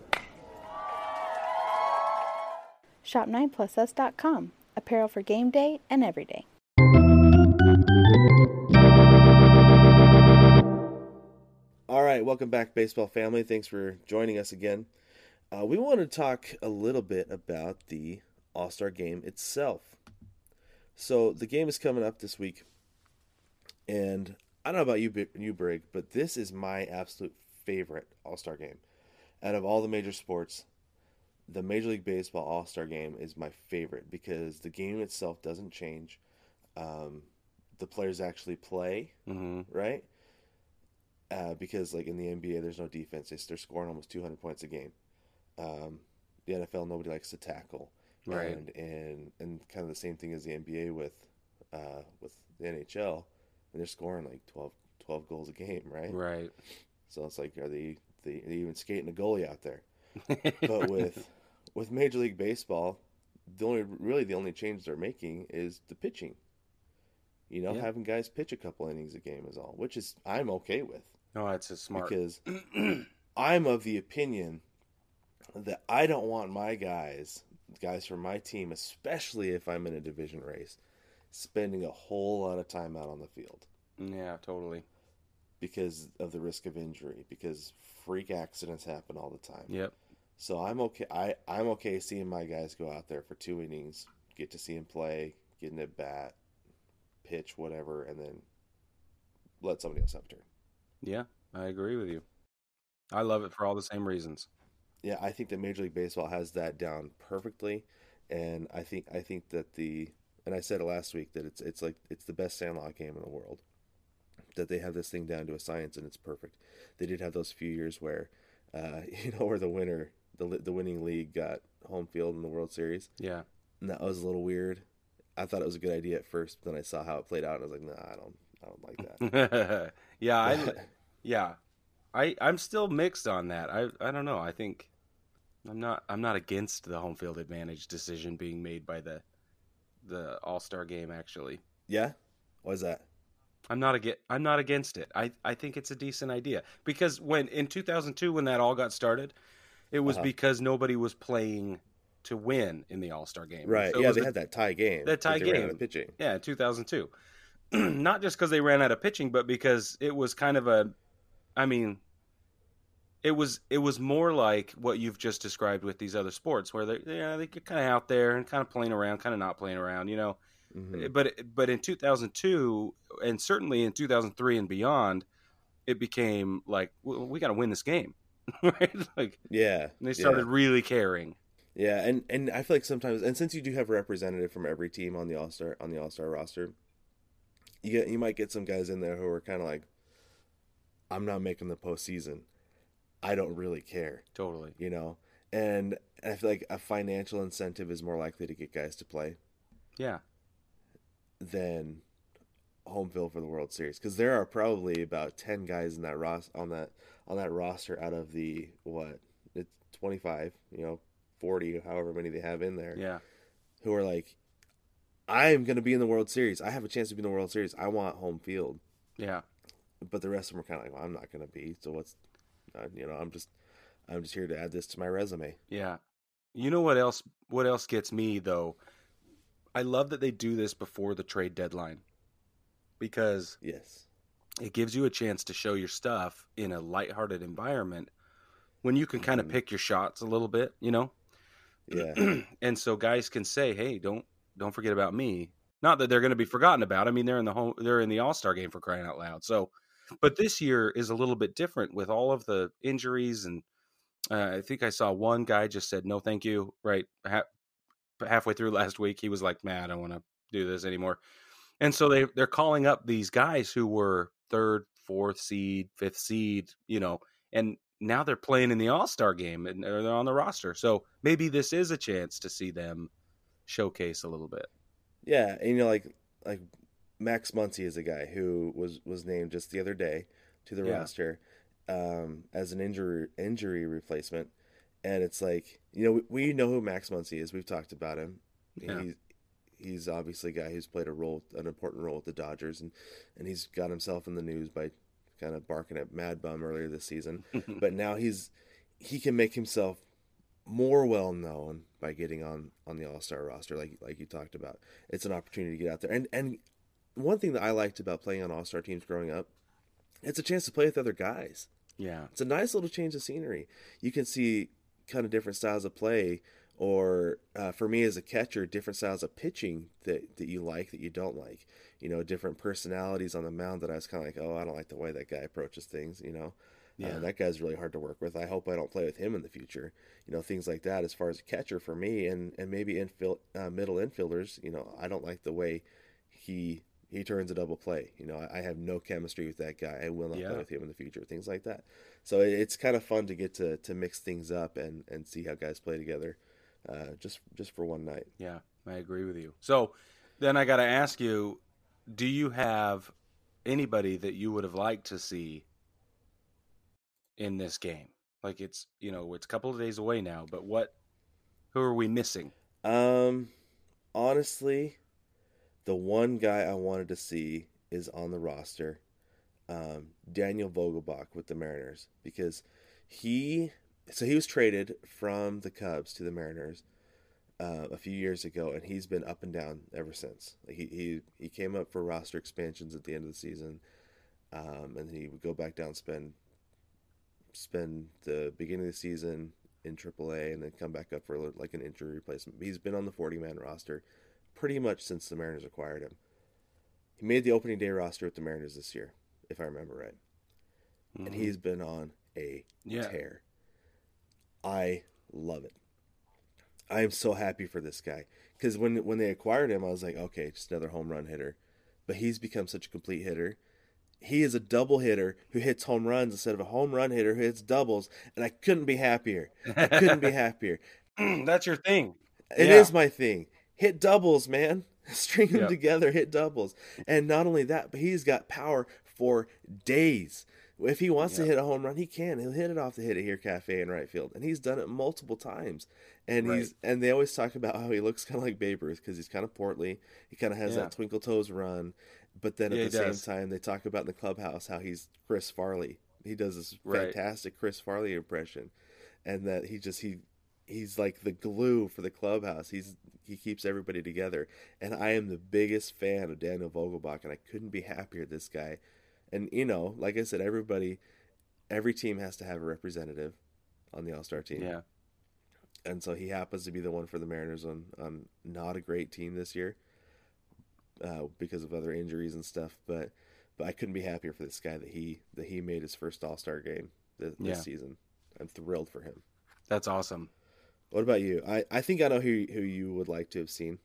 Speaker 8: Shop 9plusus.com. Apparel for game day and every day.
Speaker 2: All right, welcome back, baseball family. Thanks for joining us again. Uh, we want to talk a little bit about the All Star game itself. So the game is coming up this week, and I don't know about you, you Brig, but this is my absolute favorite All Star game. Out of all the major sports, the Major League Baseball All Star game is my favorite because the game itself doesn't change. Um, the players actually play,
Speaker 3: hmm
Speaker 2: right? Uh, because like in the NBA, there's no defense; They- they're scoring almost 200 points a game. Um, the NFL, nobody likes to tackle,
Speaker 3: Right.
Speaker 2: And and and kind of the same thing as the NBA with uh, with the NHL, and they're scoring like 12, 12 goals a game, right?
Speaker 3: Right.
Speaker 2: So it's like, are they, they, are they even skating a goalie out there? but with with Major League Baseball, the only really the only change they're making is the pitching. You know,
Speaker 3: Yeah.
Speaker 2: having guys pitch a couple innings a game is all, which is I'm okay with
Speaker 3: no, that's a smart.
Speaker 2: because I'm of the opinion that I don't want my guys, guys from my team, especially if I'm in a division race, spending a whole lot of time out on the field
Speaker 3: yeah, totally.
Speaker 2: because of the risk of injury because freak accidents happen all the time.
Speaker 3: Yep.
Speaker 2: So I'm okay. I I'm okay seeing my guys go out there for two innings, get to see him play, get an at bat, pitch, whatever, and then let somebody else have a turn.
Speaker 3: Yeah, I agree with you. I love it for all the same reasons.
Speaker 2: Yeah, I think that Major League Baseball has that down perfectly, and I think I think that the and I said it last week that it's it's like it's the best Sandlot game in the world. That they have this thing down to a science and it's perfect. They did have those few years where, uh, you know, where the winner, the the winning league got home field in the World Series.
Speaker 3: Yeah.
Speaker 2: And that was a little weird. I thought it was a good idea at first, but then I saw how it played out, and I was like, nah, I don't, I don't like that.
Speaker 3: yeah, I yeah. I I'm still mixed on that. I I don't know. I think I'm not I'm not against the home field advantage decision being made by the the All-Star game actually.
Speaker 2: yeah, what is that?
Speaker 3: I'm not against I'm not against it. I I think it's a decent idea because when in 2002 when that all got started, it was
Speaker 2: Uh-huh.
Speaker 3: because nobody was playing to win in the All-Star game.
Speaker 2: Right?
Speaker 3: So
Speaker 2: yeah, they
Speaker 3: a-
Speaker 2: had that tie game.
Speaker 3: that tie
Speaker 2: they ran out
Speaker 3: game.
Speaker 2: of pitching.
Speaker 3: Yeah, 2002. Not just because they ran out of pitching, but because it was kind of a, I mean, it was it was more like what you've just described with these other sports, where they yeah they get kind of out there and kind of playing around, kind of not playing around, you know.
Speaker 2: Mhm.
Speaker 3: But but in 2002 and certainly in 2003 and beyond, it became like well, we got to win this game, right? Like
Speaker 2: Yeah,
Speaker 3: and they
Speaker 2: yeah.
Speaker 3: started really caring.
Speaker 2: Yeah, and and I feel like sometimes, and since you do have a representative from every team on the All Star on the All Star roster, you get you might get some guys in there who are kind of like, I'm not making the postseason. I don't really care,
Speaker 3: Totally.
Speaker 2: you know. And I feel like a financial incentive is more likely to get guys to play
Speaker 3: Yeah.
Speaker 2: than home field for the World Series because there are probably about ten guys in that ros on that on that roster out of the what it's twenty five, you know, forty, however many they have in there.
Speaker 3: Yeah.
Speaker 2: who are like, I'm going to be in the World Series. I have a chance to be in the World Series. I want home field.
Speaker 3: Yeah.
Speaker 2: But the rest of them are kind of like, well, I'm not going to be. So what's, uh, you know, I'm just, I'm just here to add this to my resume.
Speaker 3: Yeah. You know what else what else gets me though? I love that they do this before the trade deadline. Because
Speaker 2: Yes.
Speaker 3: it gives you a chance to show your stuff in a lighthearted environment when you can kind of
Speaker 2: Mhm.
Speaker 3: pick your shots a little bit, you know?
Speaker 2: Yeah.
Speaker 3: and so guys can say, "Hey, don't don't forget about me." Not that they're going to be forgotten about. I mean, they're in the home they're in the All-Star game for crying out loud. So, but this year is a little bit different with all of the injuries and uh, I think I saw one guy just said no thank you right ha- halfway through last week he was like, "Man, I don't want to do this anymore." And so they they're calling up these guys who were third, fourth seed, fifth seed, you know, and now they're playing in the All Star game and they're on the roster. So maybe this is a chance to see them showcase a little bit.
Speaker 2: Yeah. And, you know, like, like Max Muncy is a guy who was, was named just the other day to the
Speaker 3: Yeah.
Speaker 2: roster um, as an injury, injury replacement. And it's like, you know, we, we know who Max Muncy is. We've talked about him.
Speaker 3: Yeah.
Speaker 2: He's, he's obviously a guy who's played a role, an important role with the Dodgers, and and he's got himself in the news by kind of barking at Mad Bum earlier this season. but now he's he can make himself more well known by getting on on the All Star roster, like like you talked about. It's an opportunity to get out there, and and one thing that I liked about playing on All Star teams growing up, it's a chance to play with other guys.
Speaker 3: yeah.
Speaker 2: It's a nice little change of scenery. You can see kind of different styles of play, or uh, for me as a catcher, different styles of pitching that, that you like, that you don't like. You know, different personalities on the mound that I was kind of like, oh, I don't like the way that guy approaches things. You know,
Speaker 3: Yeah.
Speaker 2: uh, that guy's really hard to work with. I hope I don't play with him in the future. You know, things like that as far as a catcher for me, and and maybe infield uh, middle infielders. You know, I don't like the way he he turns a double play. You know, I, I have no chemistry with that guy. I will not
Speaker 3: Yeah.
Speaker 2: play with him in the future. Things like that. So it, it's kind of fun to get to to mix things up and and see how guys play together, uh, just just for one night.
Speaker 3: Yeah, I agree with you. So then I got to ask you, do you have anybody that you would have liked to see in this game? Like it's, you know, it's a couple of days away now, but what who are we missing?
Speaker 2: Um, honestly, the one guy I wanted to see is on the roster, um, Daniel Vogelbach with the Mariners, because he so he was traded from the Cubs to the Mariners uh, a few years ago, and he's been up and down ever since. Like he he he came up for roster expansions at the end of the season, um, and he would go back down, spend spend the beginning of the season in AAA, and then come back up for like an injury replacement. He's been on the 40 man roster pretty much since the Mariners acquired him. He made the opening day roster with the Mariners this year, if I remember right, and mm-hmm. he's been on a
Speaker 3: Yeah.
Speaker 2: tear. I love it. I am so happy for this guy because when when they acquired him, I was like, okay, just another home run hitter, but he's become such a complete hitter. He is a double hitter who hits home runs instead of a home run hitter who hits doubles, and I couldn't be happier. I couldn't be happier.
Speaker 3: That's your thing.
Speaker 2: It is
Speaker 3: Yeah.
Speaker 2: my thing. Hit doubles, man. String them
Speaker 3: Yep.
Speaker 2: together, hit doubles. And not only that, but he's got power for days. If he wants to hit a home run, he can. He'll hit it off the hit it here cafe in right field, and he's done it multiple times. And
Speaker 3: Right.
Speaker 2: he's and they always talk about how he looks kind of like Babe Ruth because he's kind of portly. He kind of has
Speaker 3: Yeah.
Speaker 2: that twinkle toes run, but then at the same
Speaker 3: does.
Speaker 2: time, they talk about in the clubhouse how he's Chris Farley. He does this
Speaker 3: Right.
Speaker 2: fantastic Chris Farley impression, and that he just he he's like the glue for the clubhouse. He's he keeps everybody together, and I am the biggest fan of Daniel Vogelbach, and I couldn't be happier. This guy, and you know, like I said, everybody, every team has to have a representative on the All Star team,
Speaker 3: Yeah.
Speaker 2: and so he happens to be the one for the Mariners on on not a great team this year, uh, because of other injuries and stuff. But but I couldn't be happier for this guy that he that he made his first All Star game this, this season. I'm thrilled for him.
Speaker 3: That's awesome.
Speaker 2: What about you? I, I think I know who who you would like to have seen,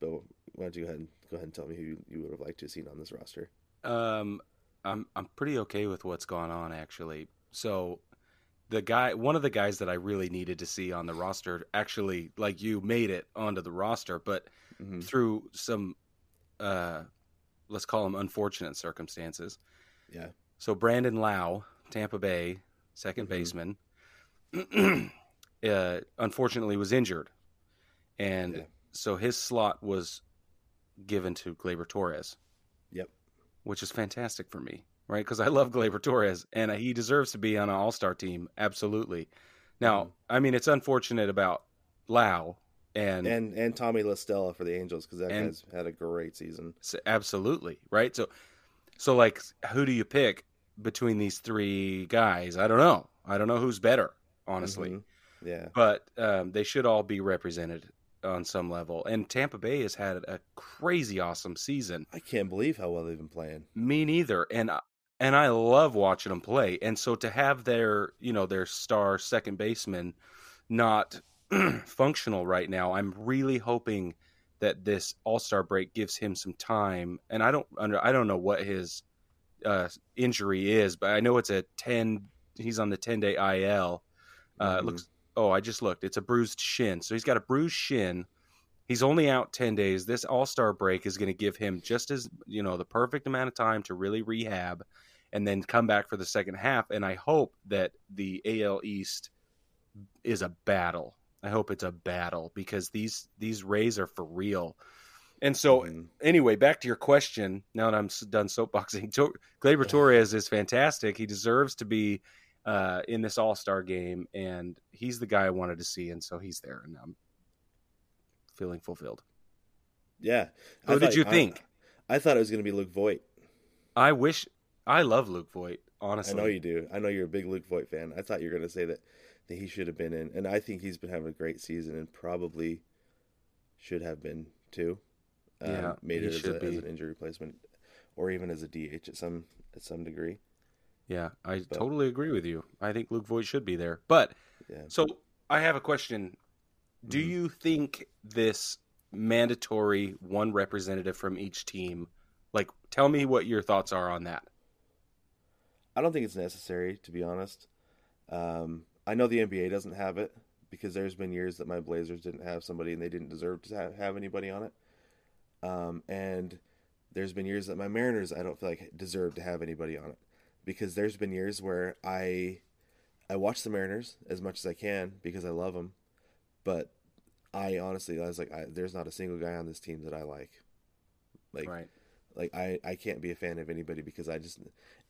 Speaker 2: but why don't you go ahead and go ahead and tell me who you, you would have liked to have seen on this roster?
Speaker 3: Um, I'm I'm pretty okay with what's gone on actually. So, the guy, one of the guys that I really needed to see on the roster, actually, like you, made it onto the roster, but
Speaker 2: Mhm.
Speaker 3: through some, uh, let's call them unfortunate circumstances.
Speaker 2: Yeah.
Speaker 3: So Brandon Lowe, Tampa Bay, 2nd
Speaker 2: Mhm.
Speaker 3: baseman, uh, unfortunately was injured, and
Speaker 2: Yeah.
Speaker 3: so his slot was given to Gleyber Torres
Speaker 2: Yep.
Speaker 3: which is fantastic for me, right? Because I love Gleyber Torres, and he deserves to be on an All Star team, absolutely. Now,
Speaker 2: Mhm.
Speaker 3: I mean, it's unfortunate about Lowe, and,
Speaker 2: And and Tommy La Stella for the Angels because that
Speaker 3: And-
Speaker 2: guy's had a great season.
Speaker 3: absolutely, right? So, so like, who do you pick between these three guys? I don't know. I don't know who's better, honestly.
Speaker 2: Mhm. Yeah.
Speaker 3: But um, they should all be represented on some level. And Tampa Bay has had a crazy awesome season.
Speaker 2: I can't believe how well they've been playing.
Speaker 3: Me neither. And I- and I love watching them play. And so to have their you know their star second baseman not functional right now, I'm really hoping that this All Star break gives him some time. And I don't under I don't know what his uh, injury is, but I know it's a ten. He's on the ten day IL. Uh, it
Speaker 2: Mhm.
Speaker 3: Looks. Oh, I just looked. It's a bruised shin. So he's got a bruised shin. He's only out 10 days. This All Star break is going to give him just as, you know, the perfect amount of time to really rehab and then come back for the second half. And I hope that the AL East is a battle. I hope it's a battle because these these Rays are for real. And so,
Speaker 2: Mhm.
Speaker 3: anyway, back to your question. Now that I'm done soapboxing, to- Gleyber Torres is fantastic. He deserves to be uh, in this All Star game, and he's the guy I wanted to see, and so he's there, and I'm feeling fulfilled.
Speaker 2: Yeah.
Speaker 3: Who
Speaker 2: I
Speaker 3: did
Speaker 2: thought-
Speaker 3: you think?
Speaker 2: I, thought it was going to be Luke Voit.
Speaker 3: I wish I love Luke Voit. Honestly,
Speaker 2: I know you do. I know you're a big Luke Voit fan. I thought you were going to say that, that he should have been in, and I think he's been having a great season and probably should have been too. Um,
Speaker 3: Yeah,
Speaker 2: made it as, a, as an injury replacement, or even as a DH at some at some degree.
Speaker 3: Yeah, I
Speaker 2: But-
Speaker 3: totally agree with you. I think Luke Voit should be there. But
Speaker 2: Yeah.
Speaker 3: so I have a question. Do
Speaker 2: Mhm.
Speaker 3: you think this mandatory one representative from each team Like, tell me what your thoughts are on that.
Speaker 2: I don't think it's necessary, to be honest. Um, I know the NBA doesn't have it because there's been years that my Blazers didn't have somebody and they didn't deserve to have, have anybody on it. Um, and there's been years that my Mariners I don't feel like deserve to have anybody on it because there's been years where I I watch the Mariners as much as I can because I love them, but I honestly I was like I, there's not a single guy on this team that I like. Like
Speaker 3: Right.
Speaker 2: like I, I can't be a fan of anybody because I just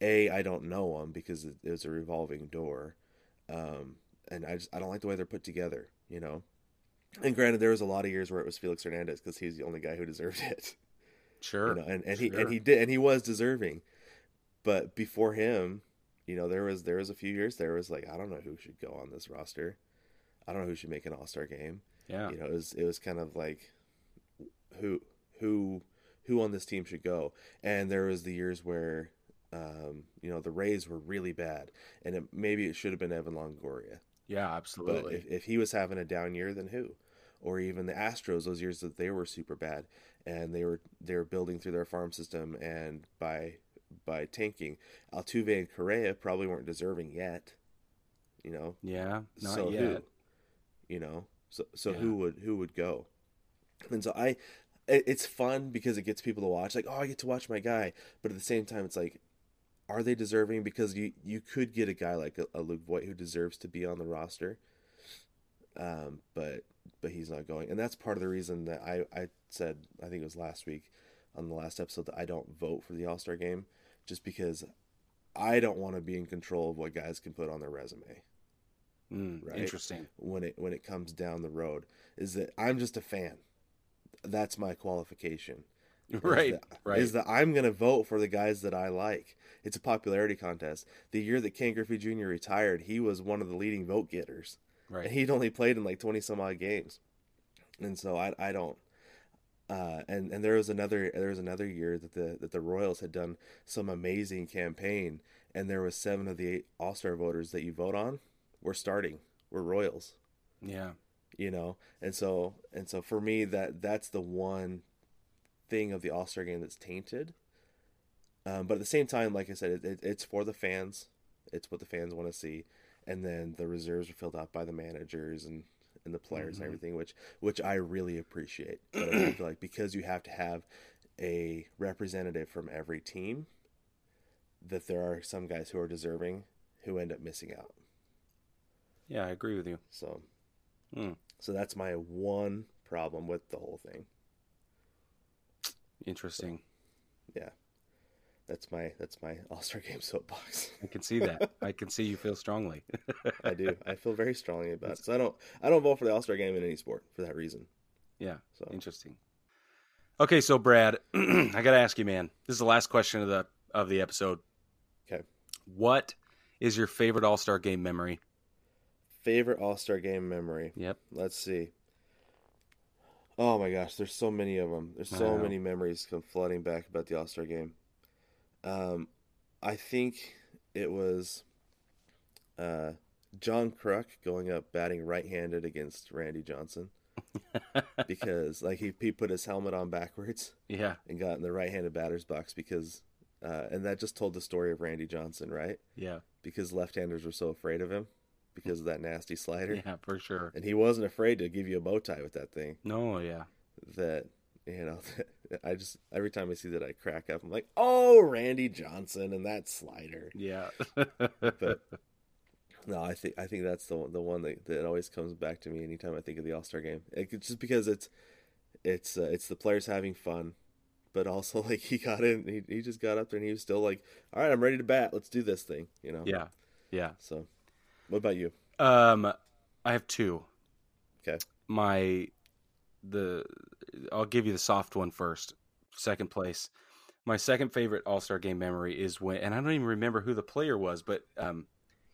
Speaker 2: a I don't know them because it, it was a revolving door, um, and I just I don't like the way they're put together, you know. And granted, there was a lot of years where it was Felix Hernandez because he's the only guy who deserved it,
Speaker 3: Sure.
Speaker 2: you know, and, and he and he did and he was deserving, but before him, you know, there was there was a few years there was like I don't know who should go on this roster, I don't know who should make an All Star game,
Speaker 3: yeah.
Speaker 2: you know, it was it was kind of like who who who on this team should go. And there was the years where um, you know the Rays were really bad, and it, maybe it should have been Evan Longoria.
Speaker 3: Yeah, absolutely.
Speaker 2: if, if he was having a down year, then who? Or even the Astros, those years that they were super bad, and they were they were building through their farm system, and by by tanking, Altuve and Correa probably weren't deserving yet. You know,
Speaker 3: yeah, not
Speaker 2: so
Speaker 3: yet.
Speaker 2: who? You know, so so
Speaker 3: Yeah.
Speaker 2: who would who would go? And so I, it, it's fun because it gets people to watch. Like, oh, I get to watch my guy, but at the same time, it's like, are they deserving? Because you you could get a guy like a, a Luke Voit who deserves to be on the roster, um, but but he's not going, and that's part of the reason that I I said I think it was last week on the last episode that I don't vote for the All Star game, just because I don't want to be in control of what guys can put on their resume
Speaker 3: Mm,
Speaker 2: right?
Speaker 3: Interesting.
Speaker 2: when it when it comes down the road is that I'm just a fan. That's my qualification. Is
Speaker 3: Right.
Speaker 2: that-
Speaker 3: right.
Speaker 2: Is that I'm going to vote for the guys that I like. It's a popularity contest. The year that Ken Griffey Jr. retired, he was one of the leading vote getters.
Speaker 3: right.
Speaker 2: And he'd only played in like 20 some odd games. And so I I don't uh, and and there was another there was another year that the that the Royals had done some amazing campaign and there was seven of the eight All-Star voters that you vote on were starting. Were Royals
Speaker 3: yeah.
Speaker 2: you know and so and so for me that that's the one thing of the all-star game that's tainted um, but at the same time like i said it, it, it's for the fans it's what the fans want to see and then the reserves are filled out by the managers and and the players
Speaker 3: Mhm.
Speaker 2: and everything which which i really appreciate but i feel like because you have to have a representative from every team that there are some guys who are deserving who end up missing out
Speaker 3: Yeah, I agree with you.
Speaker 2: so
Speaker 3: Hmm.
Speaker 2: so that's my one problem with the whole thing.
Speaker 3: Interesting.
Speaker 2: Yeah. That's my that's my All Star Game soapbox.
Speaker 3: I can see that. I can see you feel strongly.
Speaker 2: I do. I feel very strongly about it. So I don't I don't vote for the All Star Game in any sport for that reason.
Speaker 3: Yeah.
Speaker 2: So
Speaker 3: Interesting. Okay, so Brad, I got to ask you, man. This is the last question of the of the episode.
Speaker 2: Okay.
Speaker 3: What is your favorite All Star game memory?
Speaker 2: favorite All Star Game memory.
Speaker 3: Yep.
Speaker 2: Let's see. Oh my gosh, there's so many of them. There's so many memories come flooding back about the All Star Game. Um, I think it was uh, John Kruk going up batting right-handed against Randy Johnson because like he he put his helmet on backwards
Speaker 3: Yeah.
Speaker 2: and got in the right-handed batter's box because uh, and that just told the story of Randy Johnson, right?
Speaker 3: Yeah.
Speaker 2: Because left-handers were so afraid of him because of that nasty slider
Speaker 3: Yeah, for sure.
Speaker 2: and he wasn't afraid to give you a bow tie with that thing.
Speaker 3: No, yeah.
Speaker 2: That you know, I just every time I see that I crack up. I'm like, oh, Randy Johnson and that slider.
Speaker 3: Yeah.
Speaker 2: But no, I think I think that's the one, the one that, that always comes back to me anytime I think of the All Star game. It, it's just because it's it's uh, it's the players having fun, but also like he got in, he he just got up there and he was still like, all right, I'm ready to bat. Let's do this thing. You know.
Speaker 3: yeah. Yeah.
Speaker 2: So, what about you?
Speaker 3: Um I have two.
Speaker 2: Okay.
Speaker 3: My the I'll give you the soft one first. Second place. My second favorite All-Star game memory is when and I don't even remember who the player was, but um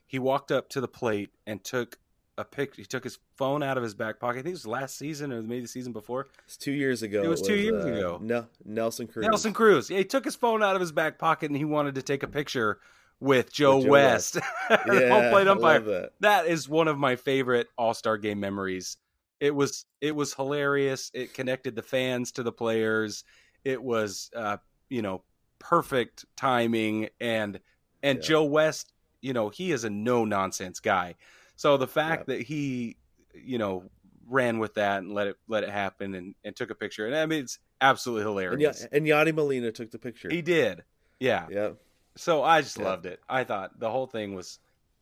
Speaker 3: he walked up to the plate and took a pic he took his phone out of his back pocket. I think it was last season or maybe the season before.
Speaker 2: It's two years ago.
Speaker 3: It was two years
Speaker 2: uh,
Speaker 3: ago.
Speaker 2: No, Nelson Cruz.
Speaker 3: Nelson Cruz. Yeah, he took his phone out of his back pocket and he wanted to take a picture with Joe,
Speaker 2: Joe
Speaker 3: West, home
Speaker 2: Yeah,
Speaker 3: plate
Speaker 2: I
Speaker 3: umpire.
Speaker 2: that.
Speaker 3: that is one of my favorite all-star game memories it was it was hilarious it connected the fans to the players it was uh you know, perfect timing and and
Speaker 2: Yeah.
Speaker 3: Joe West, you know, he is a no nonsense guy. So the fact that he, you know, ran with that and let it let it happen and, and took a picture, and I mean it's absolutely
Speaker 2: And,
Speaker 3: hilarious.
Speaker 2: y- and Yadi Molina took the picture.
Speaker 3: He did, yeah.
Speaker 2: yeah.
Speaker 3: So I just
Speaker 2: Yeah.
Speaker 3: loved it. I thought the whole thing was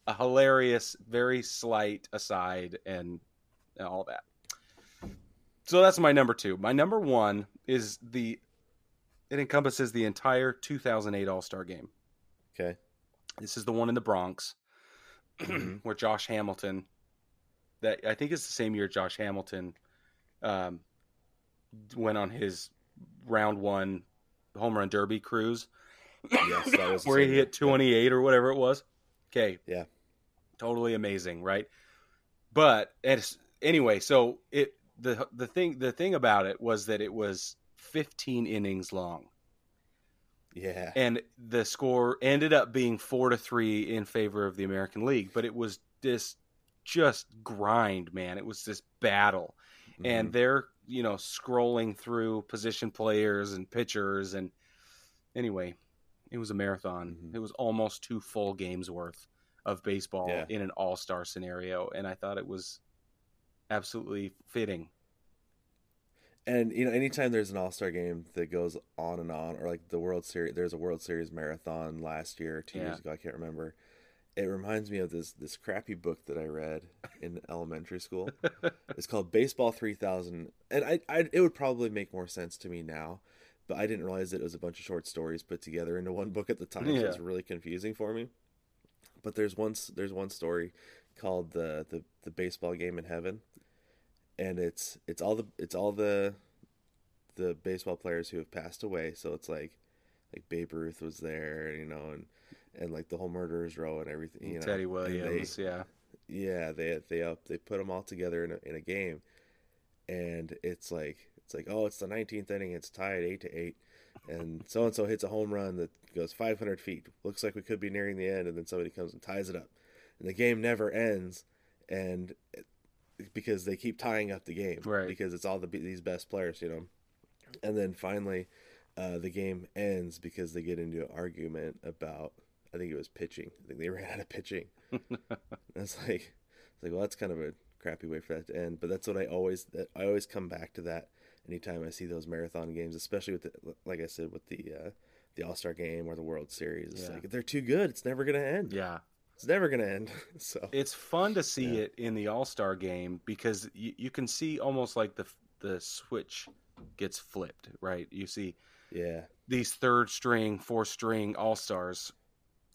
Speaker 3: a hilarious, very slight aside, and all that. So that's my number two. My number one is the. It encompasses the entire 2008 All Star Game.
Speaker 2: Okay.
Speaker 3: This is the one in the Bronx,
Speaker 2: Mhm.
Speaker 3: where Josh Hamilton. That I think it's the same year Josh Hamilton um, went on his round one home run derby cruise
Speaker 2: Yes, that was
Speaker 3: where he hit 28 or whatever it was. Okay.
Speaker 2: Yeah.
Speaker 3: Totally amazing, right? But anyway, so it the the thing the thing about it was that it was 15 innings long
Speaker 2: Yeah.
Speaker 3: and the score ended up being 4 to 3 in favor of the American League, but it was this just grind, man. It was this battle and
Speaker 2: Mhm.
Speaker 3: they're you know scrolling through position players and pitchers and anyway it was a marathon
Speaker 2: Mhm.
Speaker 3: it was almost two full games worth of baseball
Speaker 2: Yeah.
Speaker 3: in an all-star scenario and i thought it was absolutely fitting
Speaker 2: And you know, anytime there's an All Star game that goes on and on, or like the World Series, there's a World Series marathon last year or two
Speaker 3: Yeah.
Speaker 2: years ago, I can't remember. It reminds me of this this crappy book that I read in elementary school. it's called Baseball Three Thousand, and I, I it would probably make more sense to me now, but I didn't realize that it was a bunch of short stories put together into one book at the time. So
Speaker 3: Yeah.
Speaker 2: it's really confusing for me. But there's one there's one story called the the the baseball game in heaven, and it's it's all the it's all the the baseball players who have passed away. So it's like like Babe Ruth was there, you know, and and like the whole murderers row and everything. You know,
Speaker 3: teddy williams yeah
Speaker 2: They, yeah, they they up they put them all together in a, in a game, and it's like it's like oh it's the 19th inning, it's tied eight to eight, and so and so hits a home run that goes 500 feet. Looks like we could be nearing the end, and then somebody comes and ties it up, and the game never ends, and because they keep tying up the game,
Speaker 3: Right.
Speaker 2: Because it's all the these best players, you know, and then finally, uh, the game ends because they get into an argument about I think it was pitching. I think they ran out of pitching. It's like, it's like, well, that's kind of a crappy way for that to end. But that's what I always, that I always come back to that anytime I see those marathon games, especially with the, like I said, with the uh, the All Star Game or the World Series. It's
Speaker 3: Yeah.
Speaker 2: like if they're too good, it's never gonna end.
Speaker 3: yeah
Speaker 2: It's never gonna end. so
Speaker 3: it's fun to see
Speaker 2: Yeah.
Speaker 3: it in the all-star game because you, you can see almost like the the switch gets flipped right you see
Speaker 2: yeah,
Speaker 3: these third string fourth string all-stars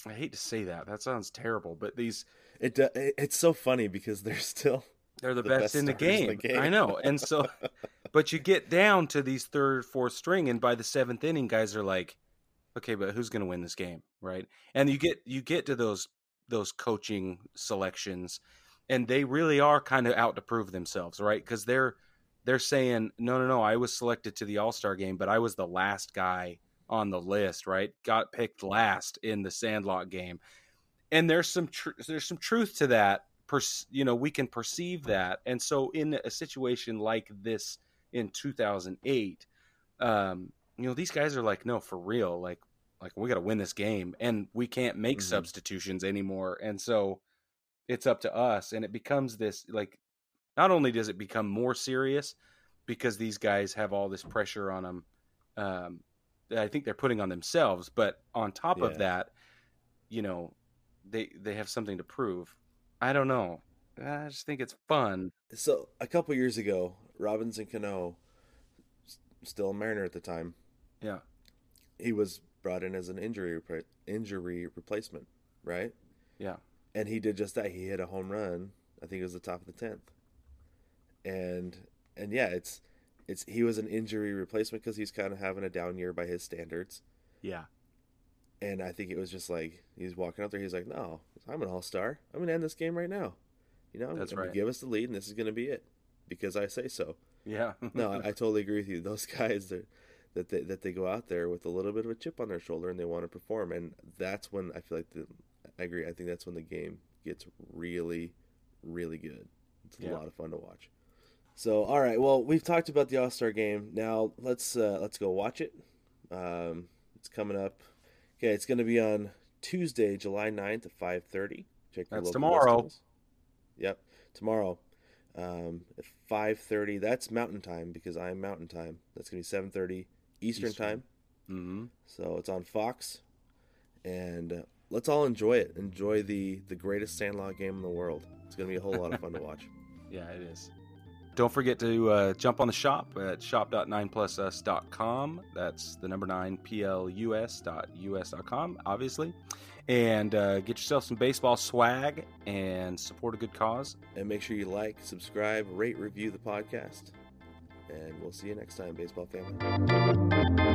Speaker 3: i hate to say that that sounds terrible but these
Speaker 2: it it's so funny because they're still
Speaker 3: they're the,
Speaker 2: The
Speaker 3: best,
Speaker 2: best
Speaker 3: in the,
Speaker 2: stars in
Speaker 3: game.
Speaker 2: the game.
Speaker 3: i know and so but you get down to these third fourth string and by the seventh inning guys are like okay but who's going to win this game right and you get you get to those those coaching selections and they really are kind of out to prove themselves right? Because they're they're saying no no no i was selected to the all-star game but i was the last guy on the list right? Got picked last in the sandlot game. And there's some tr- there's some truth to that per- you know we can perceive that. And so in a situation like this in 2008 um you know these guys are like no for real like like we got to win this game and we can't make
Speaker 2: Mhm.
Speaker 3: substitutions anymore and so it's up to us and it becomes this like not only does it become more serious because these guys have all this pressure on them um that i think they're putting on themselves but on top
Speaker 2: Yeah.
Speaker 3: of that you know they they have something to prove i don't know i just think it's fun
Speaker 2: So a couple years ago, Robinson Cano, still a Mariner at the time,
Speaker 3: yeah
Speaker 2: he was brought in as an injury injury replacement, right?
Speaker 3: yeah
Speaker 2: And he did just that. He hit a home run. I think it was the top of the tenth. And and yeah, it's it's he was an injury replacement because he's kind of having a down year by his standards.
Speaker 3: yeah
Speaker 2: And I think it was just like he's walking out there. He's like, "No, I'm an all star. I'm gonna end this game right now. You know,
Speaker 3: That's
Speaker 2: I'm gonna
Speaker 3: right.
Speaker 2: give us the lead, and this is gonna be it because I say so."
Speaker 3: yeah
Speaker 2: no, I, I totally agree with you. Those guys that that they, that they go out there with a little bit of a chip on their shoulder and they want to perform, and that's when I feel like the. I agree. I think that's when the game gets really, really good. It's a
Speaker 3: Yeah.
Speaker 2: lot of fun to watch. So, all right. Well, we've talked about the All Star game. Now let's uh, let's go watch it. Um, It's coming up. Okay, it's going to be on Tuesday, July 9th at 5:30. Check your
Speaker 3: That's tomorrow.
Speaker 2: listings. Yep, tomorrow um, at 5:30. That's Mountain Time because I'm Mountain Time. That's going to be 7:30 Eastern,
Speaker 3: Eastern.
Speaker 2: Time.
Speaker 3: hmm
Speaker 2: So it's on Fox, and uh, let's all enjoy it. Enjoy the the greatest Sandlot game in the world. It's going to be a whole lot of fun to watch.
Speaker 3: Yeah, it is. Don't forget to uh, jump on the shop at shop.9plusus.com. That's the number nine plus.us.com, obviously. And uh, get yourself some baseball swag and support a good cause.
Speaker 2: And make sure you like, subscribe, rate, review the podcast. And we'll see you next time, baseball family.